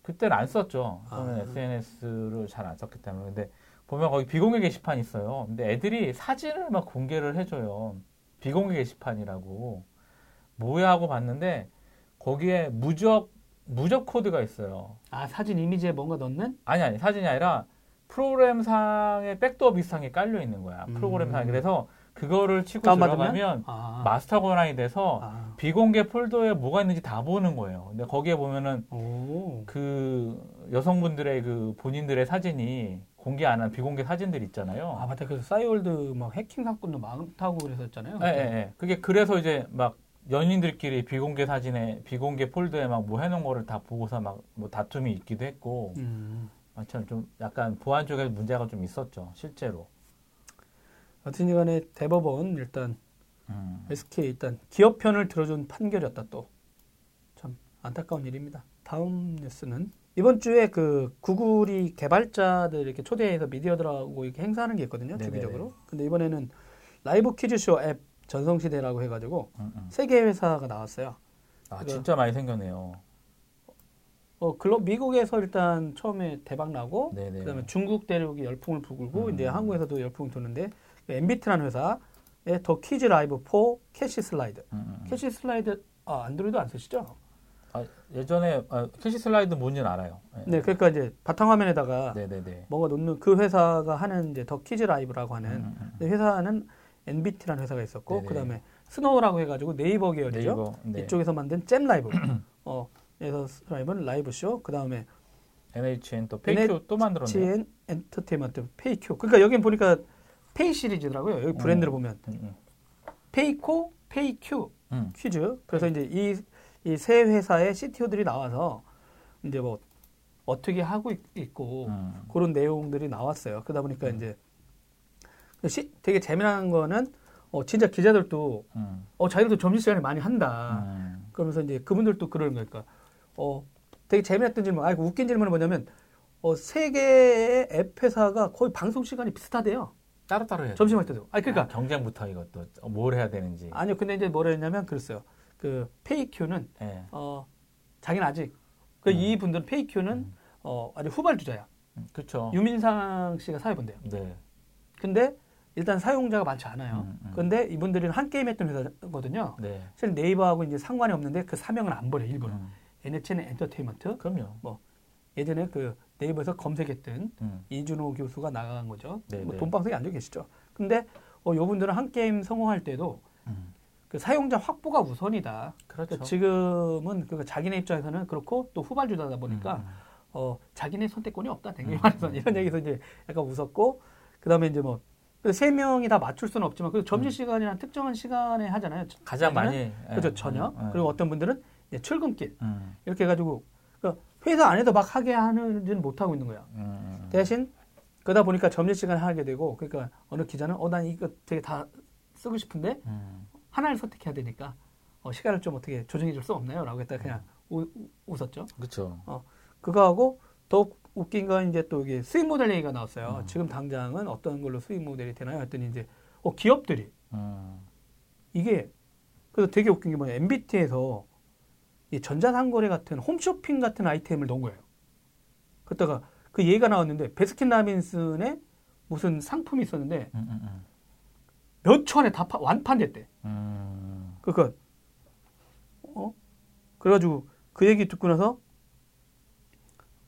그때는 안 썼죠. 저는 아. SNS를 잘 안 썼기 때문에. 근데 보면 거기 비공개 게시판 있어요. 근데 애들이 사진을 막 공개를 해줘요. 비공개 게시판이라고. 뭐야 하고 봤는데 거기에 무적, 무적 코드가 있어요. 아 사진 이미지에 뭔가 넣는? 아니, 아니, 사진이 아니라 프로그램상의 백도어 비슷한 게 깔려 있는 거야. 음. 프로그램상. 그래서 그거를 치고 다운받으면? 들어가면 아, 마스터 권한이 돼서 아. 비공개 폴더에 뭐가 있는지 다 보는 거예요. 근데 거기에 보면은 오. 그 여성분들의 그 본인들의 사진이 공개 안 한 비공개 사진들 있잖아요. 아 맞다. 그래서 싸이월드 막 해킹 사건도 많다고 그랬었잖아요. 예, 예, 예. 그게 그래서 이제 막 연인들끼리 비공개 사진에 비공개 폴더에 막 뭐 해놓은 거를 다 보고서 막 뭐 다툼이 있기도 했고 음. 아, 참좀 약간 보안 쪽에 문제가 좀 있었죠 실제로. 어쨌든 간에 대법원 일단 음. SK 일단 기업 편을 들어준 판결이었다 또 참 안타까운 일입니다. 다음 뉴스는 이번 주에 그 구글이 개발자들 이렇게 초대해서 미디어들하고 이렇게 행사하는 게 있거든요 네네네. 주기적으로. 근데 이번에는 라이브 퀴즈쇼 앱 전성시대라고 해가지고 음, 음. 세개 회사가 나왔어요. 아 그거- 진짜 많이 생겼네요. 어, 글로 미국에서 일단 처음에 대박 나고 네네. 그다음에 중국 대륙이 열풍을 불고 음. 이제 한국에서도 열풍이 도는데 NBT라는 회사의 더 퀴즈 라이브 4 캐시 슬라이드. 음, 음. 캐시 슬라이드 아 안드로이드 안 쓰시죠? 아, 예전에 아, 캐시 슬라이드 뭔지는 알아요. 예. 네, 그러니까 이제 바탕화면에다가 네네네. 뭔가 놓는 그 회사가 하는 이제 더 퀴즈 라이브라고 하는 음, 음, 음. 근데 회사는 NBT라는 회사가 있었고 네네. 그다음에 스노우라고 해가지고 네이버 계열이죠. 네이버. 네. 이쪽에서 만든 잼 라이브. 어, 그래서 라이브는 라이브 쇼. 그다음에 NHN 또 페이큐 또 만들었네요. NHN 엔터테인먼트 페이큐. 그러니까 여기 보니까 페이 시리즈더라고요. 여기 브랜드를 어. 보면 음, 음. 페이코, 페이큐 음. 퀴즈. 그래서 이제 이 이세 회사의 CTO들이 나와서 이제 뭐 어떻게 하고 있, 고 음. 그런 내용들이 나왔어요. 그러다 보니까 이제 시, 되게 재미난 거는 어, 진짜 기자들도 음. 어, 자기들도 점심시간에 많이 한다. 음. 그러면서 이제 그분들도 그러는 거니까 어, 되게 재미났던 질문. 아이고 웃긴 질문은 뭐냐면 어, 세 개의 앱 회사가 거의 방송 시간이 비슷하대요. 따로따로 해야 점심할 때도. 아니 그러니까 아, 경쟁부터 이것도 뭘 해야 되는지. 아니요. 근데 이제 뭐라 했냐면 그랬어요. 그 페이큐는 예. 어 자기는 아직 그 음. 이분들은 페이큐는 음. 어 아직 후발주자야. 그렇죠. 유민상 씨가 사회본대요. 네. 근데 일단 사용자가 많지 않아요. 음, 음. 근데 이분들은 한 게임 했던 회사거든요. 네. 사실 네이버하고 이제 상관이 없는데 그 사명은 안 버려 일부러. 음. NHN 엔터테인먼트. 그럼요. 예전에 그 네이버에서 검색했던 음. 이준호 교수가 나간 거죠. 네, 뭐 네. 돈방석에 앉아 계시죠. 근데 어, 요분들은 한 게임 성공할 때도 음. 그 사용자 확보가 우선이다. 그렇죠. 그러니까 지금은 그 자기네 입장에서는 그렇고 또 후발주자다 보니까 음, 음. 어 자기네 선택권이 없다. 되게 음, 말해서 음, 이런 얘기에서 이제 약간 웃었고 그다음에 이제 뭐 세 명이 다 맞출 수는 없지만 그 점심 음. 시간이나 특정한 시간에 하잖아요. 가장 많이 예. 그렇죠 저녁 음, 음. 그리고 어떤 분들은 이제 출근길 음. 이렇게 해가지고 그러니까 회사 안에도 막 하게 하는지는 못 하고 있는 거야. 음, 음. 대신 그러다 보니까 점심 시간 하게 되고 그러니까 어느 기자는 어 난 이거 되게 다 쓰고 싶은데 음. 하나를 선택해야 되니까 어, 시간을 좀 어떻게 조정해 줄 수 없나요? 라고 했다 그냥 우, 우- 웃었죠. 그렇죠. 그거하고 더 웃긴 건 이제 또 이게 수익 모델 얘기가 나왔어요. 음. 지금 당장은 어떤 걸로 수익 모델이 되나요? 했더니 이제 어, 기업들이 음. 이게 그래서 되게 웃긴 게 뭐냐 MBT에서 이 전자상거래 같은 홈쇼핑 같은 아이템을 넣은 거예요. 그러다가 그 얘기가 나왔는데 베스킨라빈슨에 무슨 상품이 있었는데 음, 음, 음. 몇 초 안에 다 파- 완판됐대. 음. 그러니까 어 그래가지고 그 얘기 듣고 나서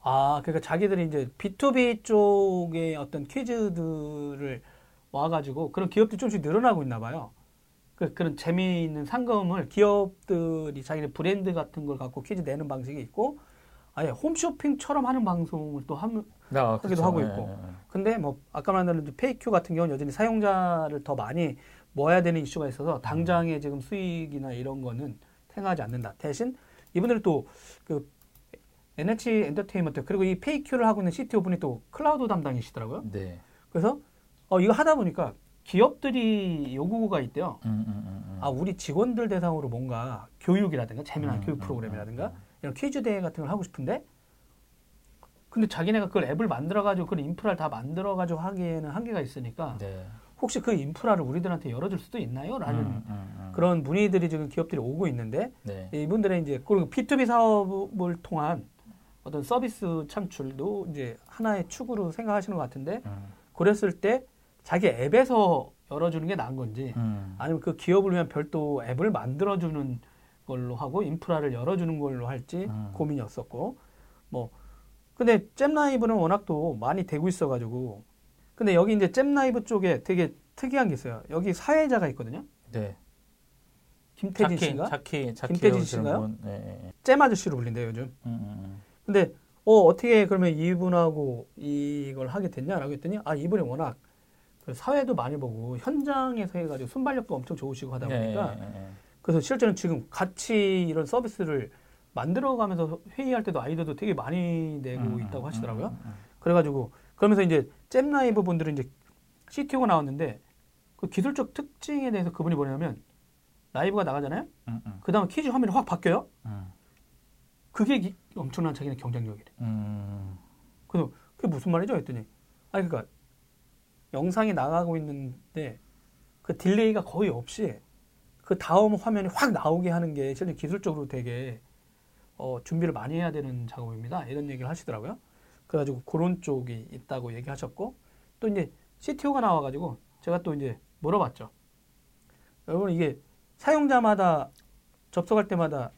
아 그러니까 자기들이 이제 B2B 쪽의 어떤 퀴즈들을 와가지고 그런 기업들이 조금씩 늘어나고 있나 봐요. 그, 그런 재미있는 상금을 기업들이 자기네 브랜드 같은 걸 갖고 퀴즈 내는 방식이 있고 아예 홈쇼핑처럼 하는 방송을 또 하면 아, 하기도 그렇죠. 하고 예, 있고. 예, 예. 근데 뭐 아까 말한 대로 페이큐 같은 경우는 여전히 사용자를 더 많이 모아야 되는 이슈가 있어서 당장의 지금 수익이나 이런 거는 생각하지 않는다. 대신 이분들은 또그 NHN 엔터테인먼트 그리고 이 페이큐를 하고 있는 CTO 분이 또 클라우드 담당이시더라고요. 네. 그래서 어 이거 하다 보니까 기업들이 요구가 있대요. 음, 음, 음, 음. 아 우리 직원들 대상으로 뭔가 교육이라든가 재미난 음, 교육 음, 프로그램이라든가 음, 음. 이런 퀴즈 대회 같은 걸 하고 싶은데 근데 자기네가 그걸 앱을 만들어가지고 그런 인프라를 다 만들어가지고 하기에는 한계가 있으니까 네. 혹시 그 인프라를 우리들한테 열어줄 수도 있나요? 라는 음, 음, 음. 그런 문의들이 지금 기업들이 오고 있는데 네. 이분들의 이제 그리고 B2B 사업을 통한 어떤 서비스 창출도 이제 하나의 축으로 생각하시는 것 같은데 음, 그랬을 때 자기 앱에서 열어주는 게 나은 건지 음. 아니면 그 기업을 위한 별도 앱을 만들어주는 걸로 하고 인프라를 열어주는 걸로 할지 음. 고민이었었고 뭐 근데 잼라이브는 워낙 또 많이 되고 있어가지고 근데 여기 이제 잼라이브 쪽에 되게 특이한 게 있어요. 여기 사회자가 있거든요. 네. 김태진 자키, 씨가 자키, 자키 김태진 씨인가요? 분. 네, 네, 네. 잼 아저씨로 불린대요 요즘. 음, 음, 근데 어 어떻게 그러면 이분하고 이걸 하게 됐냐라고 했더니 아 이분이 워낙 그 사회도 많이 보고 현장에서 해가지고 순발력도 엄청 좋으시고 하다 보니까 네, 네, 네. 그래서 실제는 지금 같이 이런 서비스를 만들어가면서 회의할 때도 아이디어도 되게 많이 내고 음, 있다고 음, 하시더라고요. 음, 음, 그래가지고 그러면서 이제 잼라이브 분들은 이제 CTO가 나왔는데 그 기술적 특징에 대해서 그분이 뭐냐면 라이브가 나가잖아요. 음, 음, 그 다음에 퀴즈 화면이 확 바뀌어요. 음, 그게 기- 엄청난 자기네 경쟁력이래. 음, 그래서 그게 무슨 말이죠? 했더니 아니 그러니까 영상이 나가고 있는데 그 delay가 거의 없이 그 다음 화면이 확 나오게 하는 게 실제 기술적으로 되게 어, 준비를 많이 해야 되는 작업입니다. 이런 얘기를 하시더라고요. 그래가지고 그런 쪽이 있다고 얘기하셨고 또 이제 CTO가 나와가지고 제가 또 이제 물어봤죠. 여러분 이게 사용자마다 접속할 때마다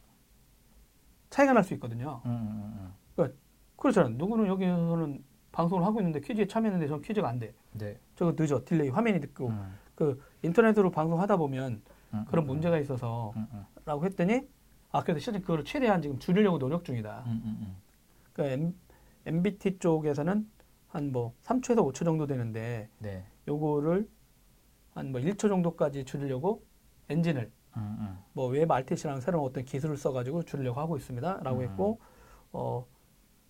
차이가 날 수 있거든요. 음, 음, 그렇잖아요. 누구는 여기서는 방송을 하고 있는데 퀴즈에 참여했는데 저 퀴즈가 안 돼. 음. 네. 저거 늦어. delay 화면이 늦고 음, 그 인터넷으로 방송하다 보면 음, 그런 음, 문제가 있어서 음, 음, 라고 했더니 아 그래서 실제 그거를 최대한 지금 줄이려고 노력 중이다. 그러니까 NBT 쪽에서는 한 뭐 3초에서 5초 정도 되는데 네. 요거를 한 뭐 1초 정도까지 줄이려고 엔진을 음, 음. 뭐 WebRTC라는 새로운 어떤 기술을 써가지고 줄이려고 하고 있습니다.라고 음. 했고 어,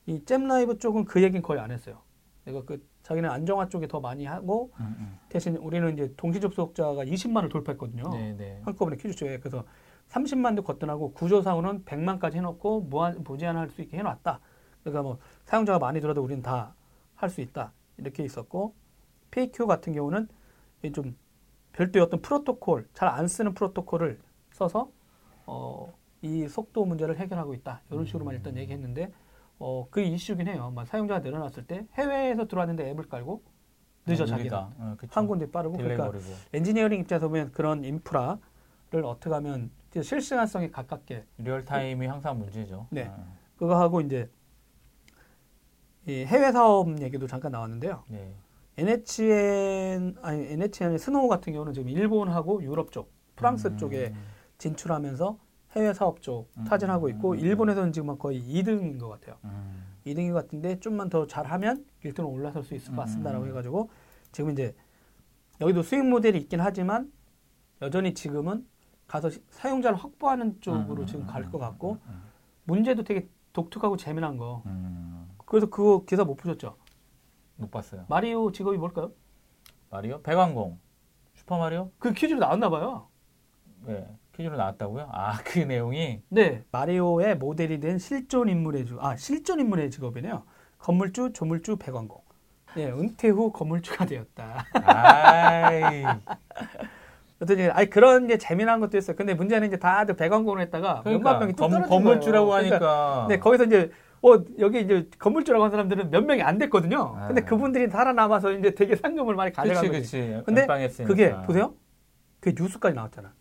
이 잼라이브 쪽은 그 얘기는 거의 안 했어요. 내가 그 자기는 안정화 쪽에 더 많이 하고 음, 음. 대신 우리는 이제 동시 접속자가 20만을 돌파했거든요. 네, 네. 한꺼번에 퀴즈 쪽에 그래서 30만도 거뜬하고 구조상으로는 100만까지 해놓고 무한 무제한할 수 있게 해놨다. 그러니까 뭐 사용자가 많이 들어도 우리는 다 할 수 있다 이렇게 있었고 페이큐 같은 경우는 이좀 별도의 어떤 프로토콜 잘 안 쓰는 프로토콜을 써서 어, 이 속도 문제를 해결하고 있다 이런 식으로만 일단 얘기했는데 어, 그 이슈긴 해요. 막 사용자가 늘어났을 때 해외에서 들어왔는데 앱을 깔고 늦어 자기가 느리다. 어. 한 군데 빠르고 그러니까 버리고. 엔지니어링 입장에서 보면 그런 인프라를 어떻게 하면 실시간성에 가깝게 real time이 항상 문제죠. 네. 어, 그거 하고 이제 이 해외 사업 얘기도 잠깐 나왔는데요. 네. NHN 아니 NHN 스노우 같은 경우는 지금 일본하고 유럽 쪽, 프랑스 음, 쪽에 진출하면서 해외 사업 쪽 음, 타진하고 있고 음, 음, 일본에서는 지금 거의 2등인 것 같아요. 음, 2등인 것 같은데 좀만 더 잘하면 1등으로 올라설 수 있을 것 같습니다라고 음. 해가지고 지금 이제 여기도 수익 모델이 있긴 하지만 여전히 지금은 가서 시- 사용자를 확보하는 쪽으로 음, 지금 음, 갈것 음, 같고 음, 문제도 되게 독특하고 재미난 거. 음, 그래서 그거 기사 못 보셨죠? 못 봤어요. 마리오 직업이 뭘까요? 마리오? 배관공. 슈퍼 마리오? 그 퀴즈로 나왔나 봐요. 네. 퀴즈로 나왔다고요? 아, 그 내용이? 네, 마리오의 모델이 된 실존 인물의 주, 아 실존 인물의 직업이네요. 건물주, 조물주, 배관공. 네, 은퇴 후 건물주가 되었다. 아이. 그랬더니 아니 그런 게 재미난 것도 있어요. 근데 문제는 이제 다들 배관공을 했다가 몇만 명이 뚝 그러니까 건, 떨어진 건물주라고 거예요. 그러니까 하니까. 네, 거기서 이제 어 여기 이제 건물주라고 한 사람들은 몇 명이 안 됐거든요. 아. 근데 그분들이 살아남아서 이제 되게 상금을 많이 가져간 그치, 거지. 그치. 근데 연방했으니까. 그게 보세요. 그게 뉴스까지 나왔잖아.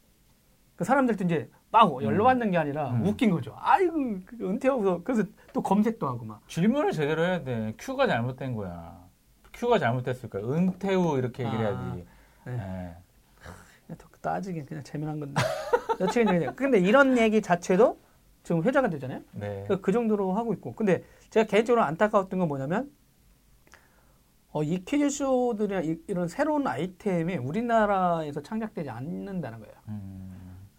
그 사람들도 이제 빵 음. 열받는 게 아니라 음. 웃긴 거죠. 아이고 그 은퇴하고서 그래서 또 검색도 하고 막. 질문을 제대로 해야 돼. 큐가 잘못된 거야. 큐가 잘못됐을 거야. 은퇴 후 이렇게 얘기를 아, 해야지. 네. 네. 따지긴 그냥 재미난 건데. 여튼 그냥 근데 이런 얘기 자체도 지금 회자가 되잖아요. 네. 그, 그 정도로 하고 있고. 근데 제가 개인적으로 안타까웠던 건 뭐냐면, 어, 이 퀴즈쇼들이나 이, 런 새로운 아이템이 우리나라에서 창작되지 않는다는 거예요. 음,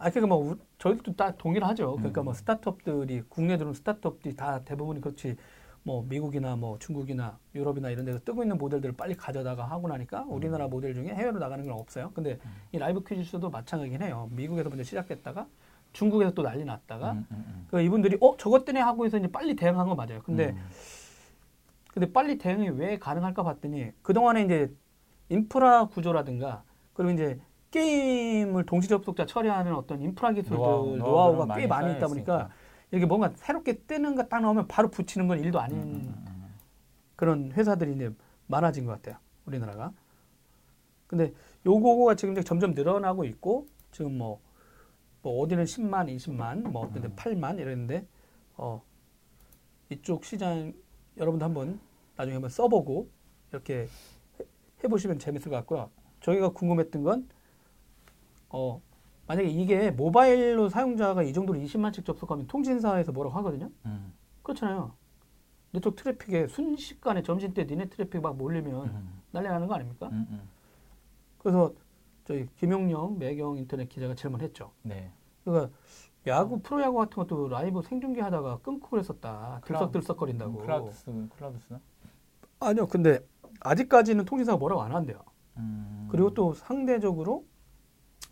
아, 그러니까 뭐, 우- 저희도 다 동일하죠. 그러니까 음. 뭐, 스타트업들이, 국내 들어온 스타트업들이 다 대부분이 그렇지, 뭐, 미국이나 뭐, 중국이나 유럽이나 이런 데서 뜨고 있는 모델들을 빨리 가져다가 하고 나니까 우리나라 모델 중에 해외로 나가는 건 없어요. 근데 이 라이브 퀴즈쇼도 마찬가지긴 해요. 미국에서 먼저 시작했다가 중국에서 또 난리 났다가 음, 음, 음. 그 이분들이 어 저것 때문에 하고 해서 이제 빨리 대응한 거 맞아요. 근데 음. 근데 빨리 대응이 왜 가능할까 봤더니 그 동안에 이제 인프라 구조라든가 그리고 이제 게임을 동시 접속자 처리하는 어떤 인프라 기술들 노하우, 노하우가 꽤 많이 많이 있다 보니까 이렇게 뭔가 새롭게 뜨는 거 딱 나오면 바로 붙이는 건 일도 아닌 음, 음, 음. 그런 회사들이 이제 많아진 것 같아요. 우리나라가. 근데 요거가 지금 이제 점점 늘어나고 있고 지금 뭐, 뭐 어디는 10만, 20만, 뭐 어떤 데 음. 8만 이랬는데 어 이쪽 시장 여러분도 한번 나중에 한번 써보고 이렇게 해- 해보시면 재밌을 것 같고요. 저희가 궁금했던 건 어, 만약에 이게 모바일로 사용자가 이 정도로 20만씩 접속하면 통신사에서 뭐라고 하거든요. 음. 그렇잖아요. 네트워크 트래픽에 순식간에 점심 때 니네 트래픽 막 몰리면 음. 난리 나는 거 아닙니까? 음, 음. 그래서 저희 김용영 매경 인터넷 기자가 질문했죠. 네. 그러니까 야구 프로야구 같은 것도 라이브 생중계하다가 끊고 그랬었다. 들썩들썩거린다고. 클라우드스 클라우드스나? 아니요. 근데 아직까지는 통신사가 뭐라고 안 한대요. 음. 그리고 또 상대적으로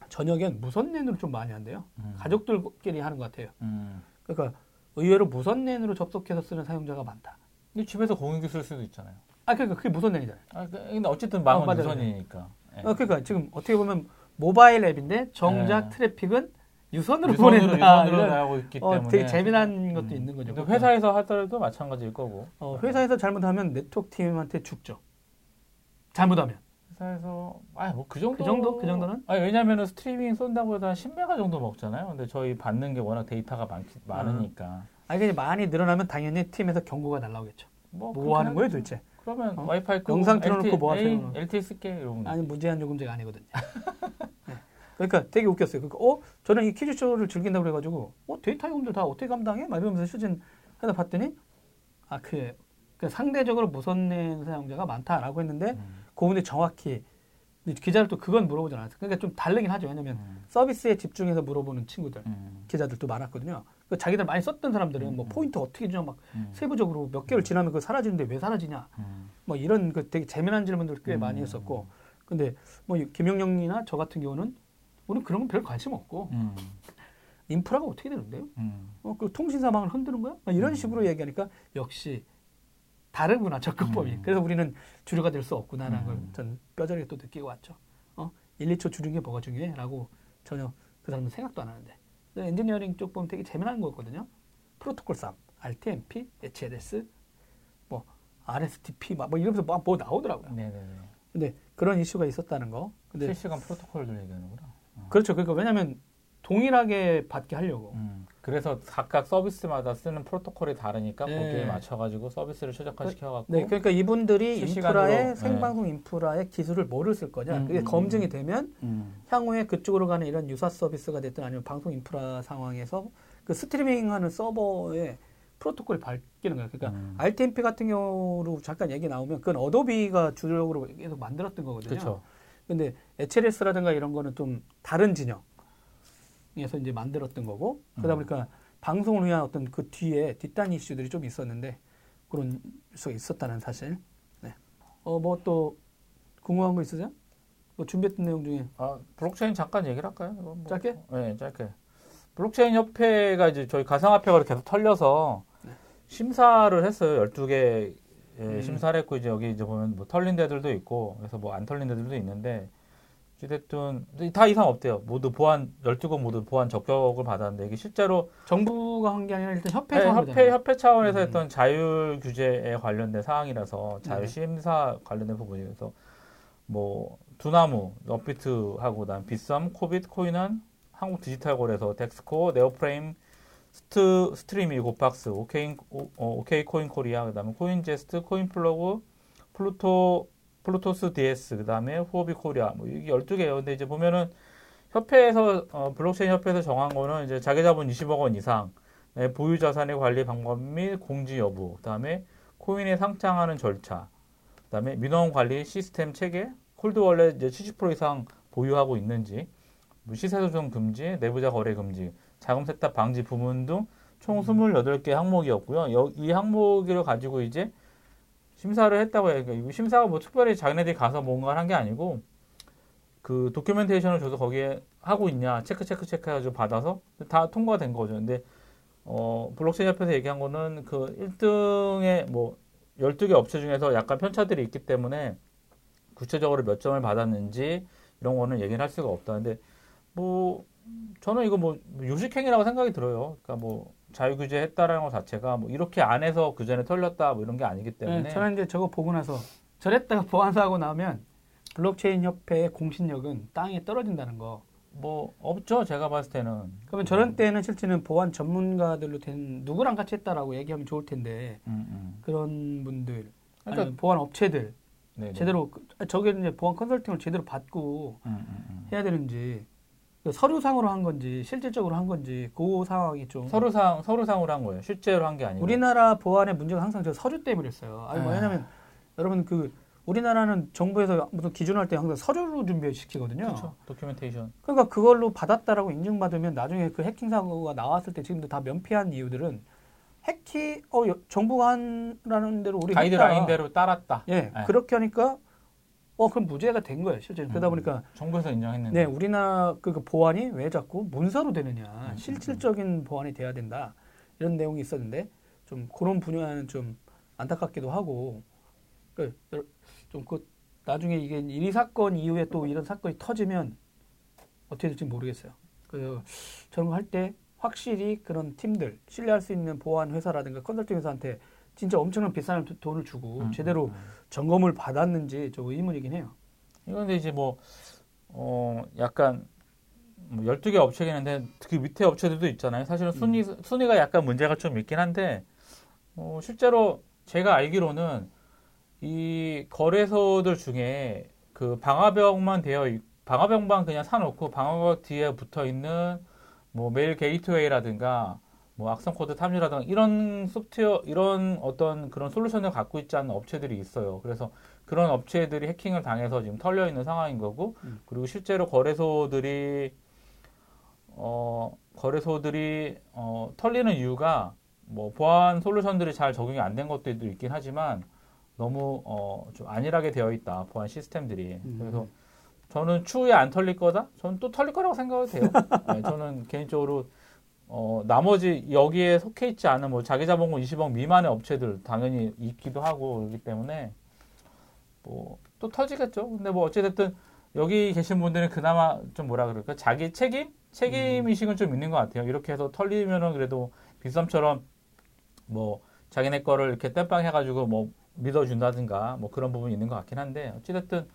저녁엔 무선 랜으로 좀 많이 한대요. 음. 가족들끼리 하는 것 같아요. 음. 그러니까 의외로 무선 랜으로 접속해서 쓰는 사용자가 많다. 근데 집에서 공유기 쓸 수도 있잖아요. 아 그러니까 그게 무선 랜이잖아요. 아, 그- 근데 어쨌든 망은 어. 유선이니까. 예. 어, 그러니까 지금 어떻게 보면 모바일 앱인데 정작 네. 트래픽은 유선으로, 유선으로 보낸다. 유선으로 나오고 있기 어, 때문에 되게 재미난 것도 음. 있는 거죠. 회사에서 하더라도 마찬가지일 거고. 어, 회사에서 잘못하면 네트워크 팀한테 죽죠. 잘못하면. 회사에서 아뭐 그 정도 그 정도? 그 정도는? 아니 왜냐면은 스트리밍 쏜다고 해서 한 10메가 정도 먹잖아요. 근데 저희 받는 게 워낙 데이터가 많, 많으니까. 아니 그냥 많이 늘어나면 당연히 팀에서 경고가 날라오겠죠. 뭐, 뭐 하는 거예요. 도대체? 그러면 어? 와이파이 끄고 영상 틀어놓고 뭐 하세요? LTE 쓸게 이러고. 아니 무제한 요금제가 아니거든요. 네. 그러니까 되게 웃겼어요. 그러니까 어 저는 이 퀴즈쇼를 즐긴다고 그래가지고 어 데이터 요금들 다 어떻게 감당해? 막 이러면서 시즌 하다 봤더니 아 그래 그 상대적으로 무선랜 사용자가 많다라고 했는데 음, 그 부분이 정확히 기자를 또 그건 물어보지 않았어요. 그러니까 좀 다르긴 하죠. 왜냐면 음, 서비스에 집중해서 물어보는 친구들 음, 기자들도 많았거든요. 그 자기들 많이 썼던 사람들은 뭐 음. 포인트 어떻게 주냐 막 음, 세부적으로 몇 개월 지나면 그거 사라지는데 왜 사라지냐 음, 뭐 이런 그 되게 재미난 질문들 꽤 음. 많이 했었고 근데 뭐 김영영이나 저 같은 경우는 우리는 그런 건 별 관심 없고 음, 인프라가 어떻게 되는데요? 음. 어, 그 통신사망을 흔드는 거야? 막 이런 음. 식으로 얘기하니까 역시 다르구나 접근법이. 음. 그래서 우리는 주류가 될 수 없구나라는 음. 걸전 뼈저리게 또 느끼고 왔죠. 어, 1, 2초 줄인 게 뭐가 중요해?라고 전혀 그 사람은 생각도 안 하는데 엔지니어링 쪽 보면 되게 재미난 거거든요. 프로토콜 쌈, RTMP, HLS, 뭐 RSTP 막 뭐 이러면서 막 뭐 나오더라고요. 네네네. 근데 그런 이슈가 있었다는 거. 근데 실시간 프로토콜들 얘기하는구나. 그렇죠. 그러니까 왜냐하면 동일하게 받게 하려고. 음, 그래서 각각 서비스마다 쓰는 프로토콜이 다르니까 네. 거기에 맞춰가지고 서비스를 최적화시켜갖고 네, 그러니까 이분들이 인프라의 네. 생방송 인프라의 기술을 뭐를 쓸 거냐. 음, 그게 음, 검증이 되면 음, 향후에 그쪽으로 가는 이런 유사 서비스가 됐든 아니면 방송 인프라 상황에서 그 스트리밍하는 서버에 프로토콜이 바뀌는 거예요. 그러니까 음. RTMP 같은 경우로 잠깐 얘기 나오면 그건 어도비가 주력으로 계속 만들었던 거거든요. 그렇죠. 근데 HLS라든가 이런 거는 좀 다른 진영 에서 이제 만들었던 거고 그러다 음. 보니까 방송을 위한 어떤 그 뒤에 뒷단 이슈들이 좀 있었는데 그런 수가 있었다는 사실. 네. 어 뭐 또 궁금한 거 있으세요? 뭐 준비했던 내용 중에 아, 블록체인 잠깐 얘기를 할까요? 뭐- 짧게? 네, 짧게. 블록체인 협회가 이제 저희 가상화폐가 계속 털려서 네. 심사를 했어요. 12개 예, 음. 심사를 했고 이제 여기 이제 보면 뭐 털린 데들도 있고 그래서 뭐 안 털린 데들도 있는데 어쨌든 다 이상 없대요. 모두 보안 12곳 모두 보안 적격을 받았는데 이게 실제로 정부가 한 게 아니라 일단 협회에서 네, 한 협회. 협회 차원에서 음. 했던 자율 규제에 관련된 사항이라서 네. 자율 심사 관련된 부분이라서 뭐 두나무, 업비트하고 그다음 빗썸, 코빗, 코인원 한국 디지털거래소, 덱스코, 네오프레임, 스트 스트리미, 고팍스, 오케이 오, 어, 오케이 코인 코리아, 그다음에 코인제스트, 코인플러그, 플루토 플루토스 DS, 그다음에 후오비 코리아 뭐 이게 12개예요. 근데 이제 보면은 협회에서 어, 블록체인 협회에서 정한 거는 이제 자기 자본 20억 원 이상 네, 보유 자산의 관리 방법 및 공지 여부, 그다음에 코인에 상장하는 절차, 그다음에 민원 관리 시스템 체계, 콜드 월렛 이제 70% 이상 보유하고 있는지, 뭐 시세 조정 금지, 내부자 거래 금지, 자금 세탁 방지 부문 등 총 28개 항목이었고요. 여- 이 항목을 가지고 이제 심사를 했다고 해요. 그러니까 이 심사가 뭐 특별히 자기네들이 가서 뭔가를 한 게 아니고 그 도큐멘테이션을 줘서 거기에 하고 있냐 체크 체크 체크 해가지고 받아서 다 통과된 거죠. 근데 어 블록체인 협회에서 얘기한 거는 그 1등의 뭐 12개 업체 중에서 약간 편차들이 있기 때문에 구체적으로 몇 점을 받았는지 이런 거는 얘기를 할 수가 없다. 근데 뭐 저는 이거 뭐 요식행위라고 생각이 들어요. 그러니까 뭐 자율규제 했다라는 것 자체가 뭐 이렇게 안 해서 규제에 털렸다 뭐 이런 게 아니기 때문에 네, 저는 이제 저거 보고 나서 저랬다가 보안사고 나면 블록체인 협회의 공신력은 땅에 떨어진다는 거. 뭐 없죠. 제가 봤을 때는 그러면 저런 때는 실제는 보안 전문가들로 된 누구랑 같이 했다라고 얘기하면 좋을 텐데 음, 음. 그런 분들 그러니까 아니면 보안 업체들 네, 네. 제대로 그- 저게 이제 보안 컨설팅을 제대로 받고 음, 음, 음. 해야 되는지 그 서류상으로 한 건지 실질적으로 한 건지 그 상황이 좀 서류상 서류상으로 한 거예요. 실제로 한 게 아니고. 우리나라 보안의 문제가 항상 저 서류 때문이었어요. 아니 뭐 네. 왜냐면 여러분 그 우리나라는 정부에서 무슨 기준할 때 항상 서류로 준비시키거든요. 그렇죠. 도큐멘테이션. 그러니까 그걸로 받았다라고 인증받으면 나중에 그 해킹 사고가 나왔을 때 지금도 다 면피한 이유들은 해킹 어 여- 정부가 한라는 대로 우리 가이드라인대로 따랐다. 예 네. 그렇게 하니까 어 그럼 무죄가 된 거예요 실제 로 그러다 음. 보니까 정부에서 인정했는데. 네 우리나라 그, 그 보안이 왜 자꾸 문서로 되느냐 음, 실질적인 보안이 돼야 된다 이런 내용이 있었는데 좀 그런 분야는 좀 안타깝기도 하고 좀그 나중에 이게 이 사건 이후에 또 이런 사건이 터지면 어떻게 될지 모르겠어요. 그래서 저런 거 할 때 확실히 그런 팀들 신뢰할 수 있는 보안 회사라든가 컨설팅 회사한테 진짜 엄청난 비싼 도- 돈을 주고 음, 제대로 음, 음. 점검을 받았는지 좀 의문이긴 해요. 이건데 이제 뭐, 어, 약간, 뭐 12개 업체긴 한데, 그 밑에 업체들도 있잖아요. 사실은 순위, 순위가 약간 문제가 좀 있긴 한데, 어, 실제로 제가 알기로는 이 거래소들 중에 그 방화벽만 되어, 있- 방화벽만 그냥 사놓고 방화벽 뒤에 붙어 있는 뭐 메일 게이트웨이라든가 뭐 악성 코드 탐지라든가 이런 소프트웨어, 이런 어떤 그런 솔루션을 갖고 있지 않은 업체들이 있어요. 그래서 그런 업체들이 해킹을 당해서 지금 털려 있는 상황인 거고, 음. 그리고 실제로 거래소들이 어 거래소들이 어 털리는 이유가 뭐 보안 솔루션들이 잘 적용이 안 된 것들도 있긴 하지만 너무 어좀 안일하게 되어 있다 보안 시스템들이 음. 그래서 저는 추후에 안 털릴 거다 저는 또 털릴 거라고 생각해도 돼요 네, 저는 개인적으로 어 나머지 여기에 속해 있지 않은 뭐 자기 자본금 20억 미만의 업체들 당연히 있기도 하고 그렇기 때문에 뭐 또 터지겠죠. 근데 뭐 어찌됐든 여기 계신 분들은 그나마 좀 뭐라 그럴까? 자기 책임? 책임 의식은 좀 있는 것 같아요. 이렇게 해서 털리면은 그래도 빅썸처럼 뭐 자기네 거를 이렇게 땜빵 해가지고 뭐 믿어준다든가 뭐 그런 부분이 있는 것 같긴 한데 어찌됐든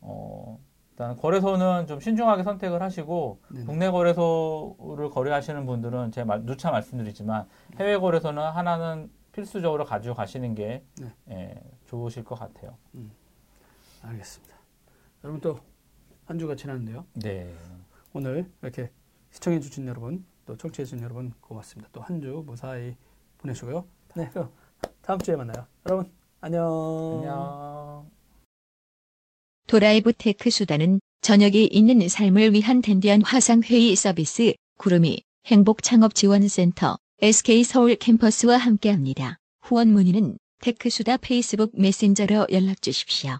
어 일단 거래소는 좀 신중하게 선택을 하시고 네네. 국내 거래소를 거래하시는 분들은 제가 말- 누차 말씀드리지만 해외 거래소는 하나는 필수적으로 가지고 가시는 게 네. 예, 좋으실 것 같아요. 알겠습니다. 여러분 또 한 주가 지났는데요. 네. 오늘 이렇게 시청해 주신 여러분 또 청취해 주신 여러분 고맙습니다. 또 한 주 무사히 보내시고요. 네, 그럼 다음 주에 만나요. 여러분 안녕. 안녕. 도라이브 테크수다는 저녁이 있는 삶을 위한 댄디한 화상회의 서비스 구름이 행복창업지원센터 SK서울 캠퍼스와 함께합니다. 후원 문의는 테크수다 페이스북 메신저로 연락 주십시오.